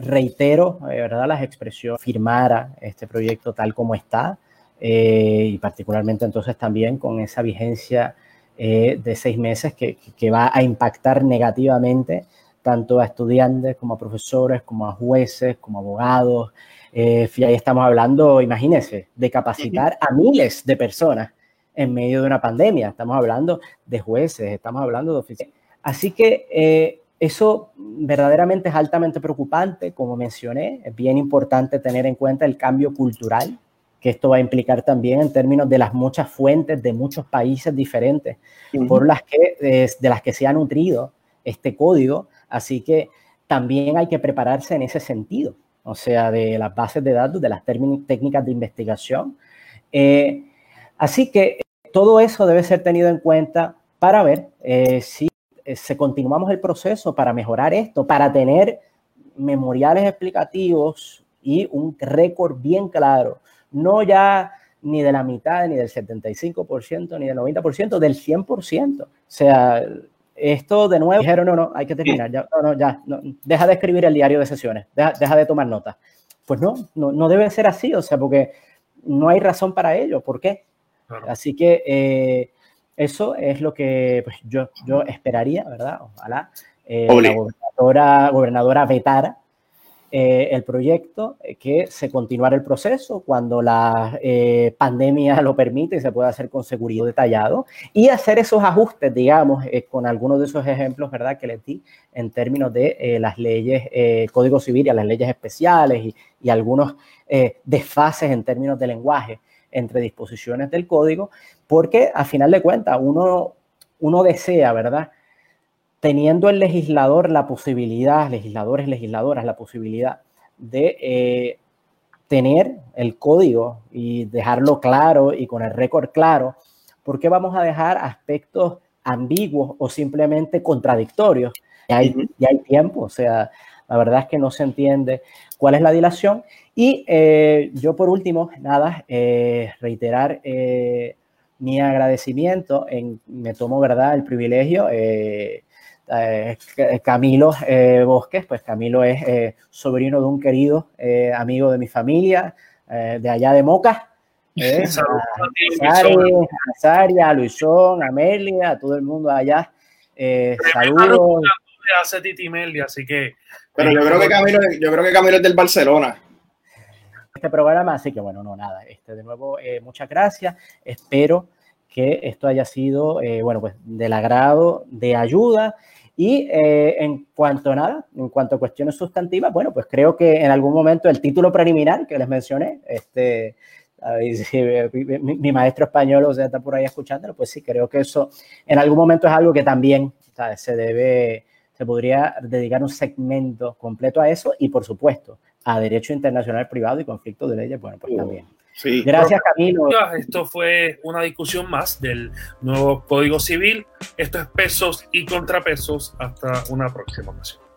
S2: reitero, ¿verdad? Las expresiones, firmara este proyecto tal como está. Eh, y particularmente entonces también con esa vigencia eh, de seis meses que, que, va a impactar negativamente tanto a estudiantes como a profesores, como a jueces, como a abogados. Eh, ahí estamos hablando, imagínense, de capacitar a miles de personas en medio de una pandemia. Estamos hablando de jueces, estamos hablando de oficiales. Así que eh, eso verdaderamente es altamente preocupante, como mencioné. Es bien importante tener en cuenta el cambio cultural que esto va a implicar también en términos de las muchas fuentes de muchos países diferentes por las que, de, las que se ha nutrido este código. Así que también hay que prepararse en ese sentido, o sea, de las bases de datos, de las técnicas de investigación. Eh, así que todo eso debe ser tenido en cuenta para ver eh, si eh, se continuamos el proceso para mejorar esto, para tener memoriales explicativos y un récord bien claro no ya ni de la mitad, ni del 75%, ni del 90%, del 100%. O sea, esto de nuevo dijeron, no, no, hay que terminar, ya, no, no, ya, deja de escribir el diario de sesiones, deja, de tomar notas. Pues no, no, debe ser así, o sea, porque no hay razón para ello. ¿Por qué? Así que eh, eso es lo que pues, yo, yo esperaría, ¿verdad? Ojalá eh, la gobernadora, gobernadora vetara eh, el proyecto eh, que se continuara el proceso cuando la eh, pandemia [LAUGHS] lo permite y se puede hacer con seguridad detallado y hacer esos ajustes, digamos, con algunos de esos ejemplos, ¿verdad?, que les di en términos de las leyes, Código Civil y las leyes especiales y, y algunos desfases en términos de lenguaje entre disposiciones del código, porque a final de cuentas uno, uno desea, ¿verdad?, teniendo el legislador la posibilidad, legisladores, legisladoras, la posibilidad de eh, tener el código y dejarlo claro y con el récord claro, ¿por qué vamos a dejar aspectos ambiguos o simplemente contradictorios? Y hay, hay tiempo, o sea, la verdad es que no se entiende cuál es la dilación. Y eh, yo por último, nada, eh, reiterar mi agradecimiento, en, me tomo, ¿verdad?, el privilegio eh, Camilo eh, Bosques, pues Camilo es eh, sobrino de un querido amigo de mi familia, de allá de Moca. [LAUGHS] Saludos a Saria, a Luisón, a Amelia, a todo el mundo allá. saludos.
S1: Hace Titi Melia, así que.
S3: Pero yo creo que Camilo, yo creo que Camilo es del Barcelona
S2: este programa, así que bueno, no, nada, este, de nuevo, muchas gracias, espero que esto haya sido, bueno, pues del agrado, de ayuda y eh, en cuanto a nada, en cuanto a cuestiones sustantivas, bueno, pues creo que en algún momento el título preliminar que les mencioné, este, [LAUGHS] mi, maestro español, o sea, está por ahí escuchándolo, pues sí, creo que eso en algún momento es algo que también se debe, se podría dedicar un segmento completo a eso y, por supuesto, a derecho internacional privado y conflicto de leyes, bueno, pues uh. Gracias, Camilo.
S1: Esto fue una discusión más del nuevo Código Civil. Esto es pesos y contrapesos. Hasta una próxima ocasión.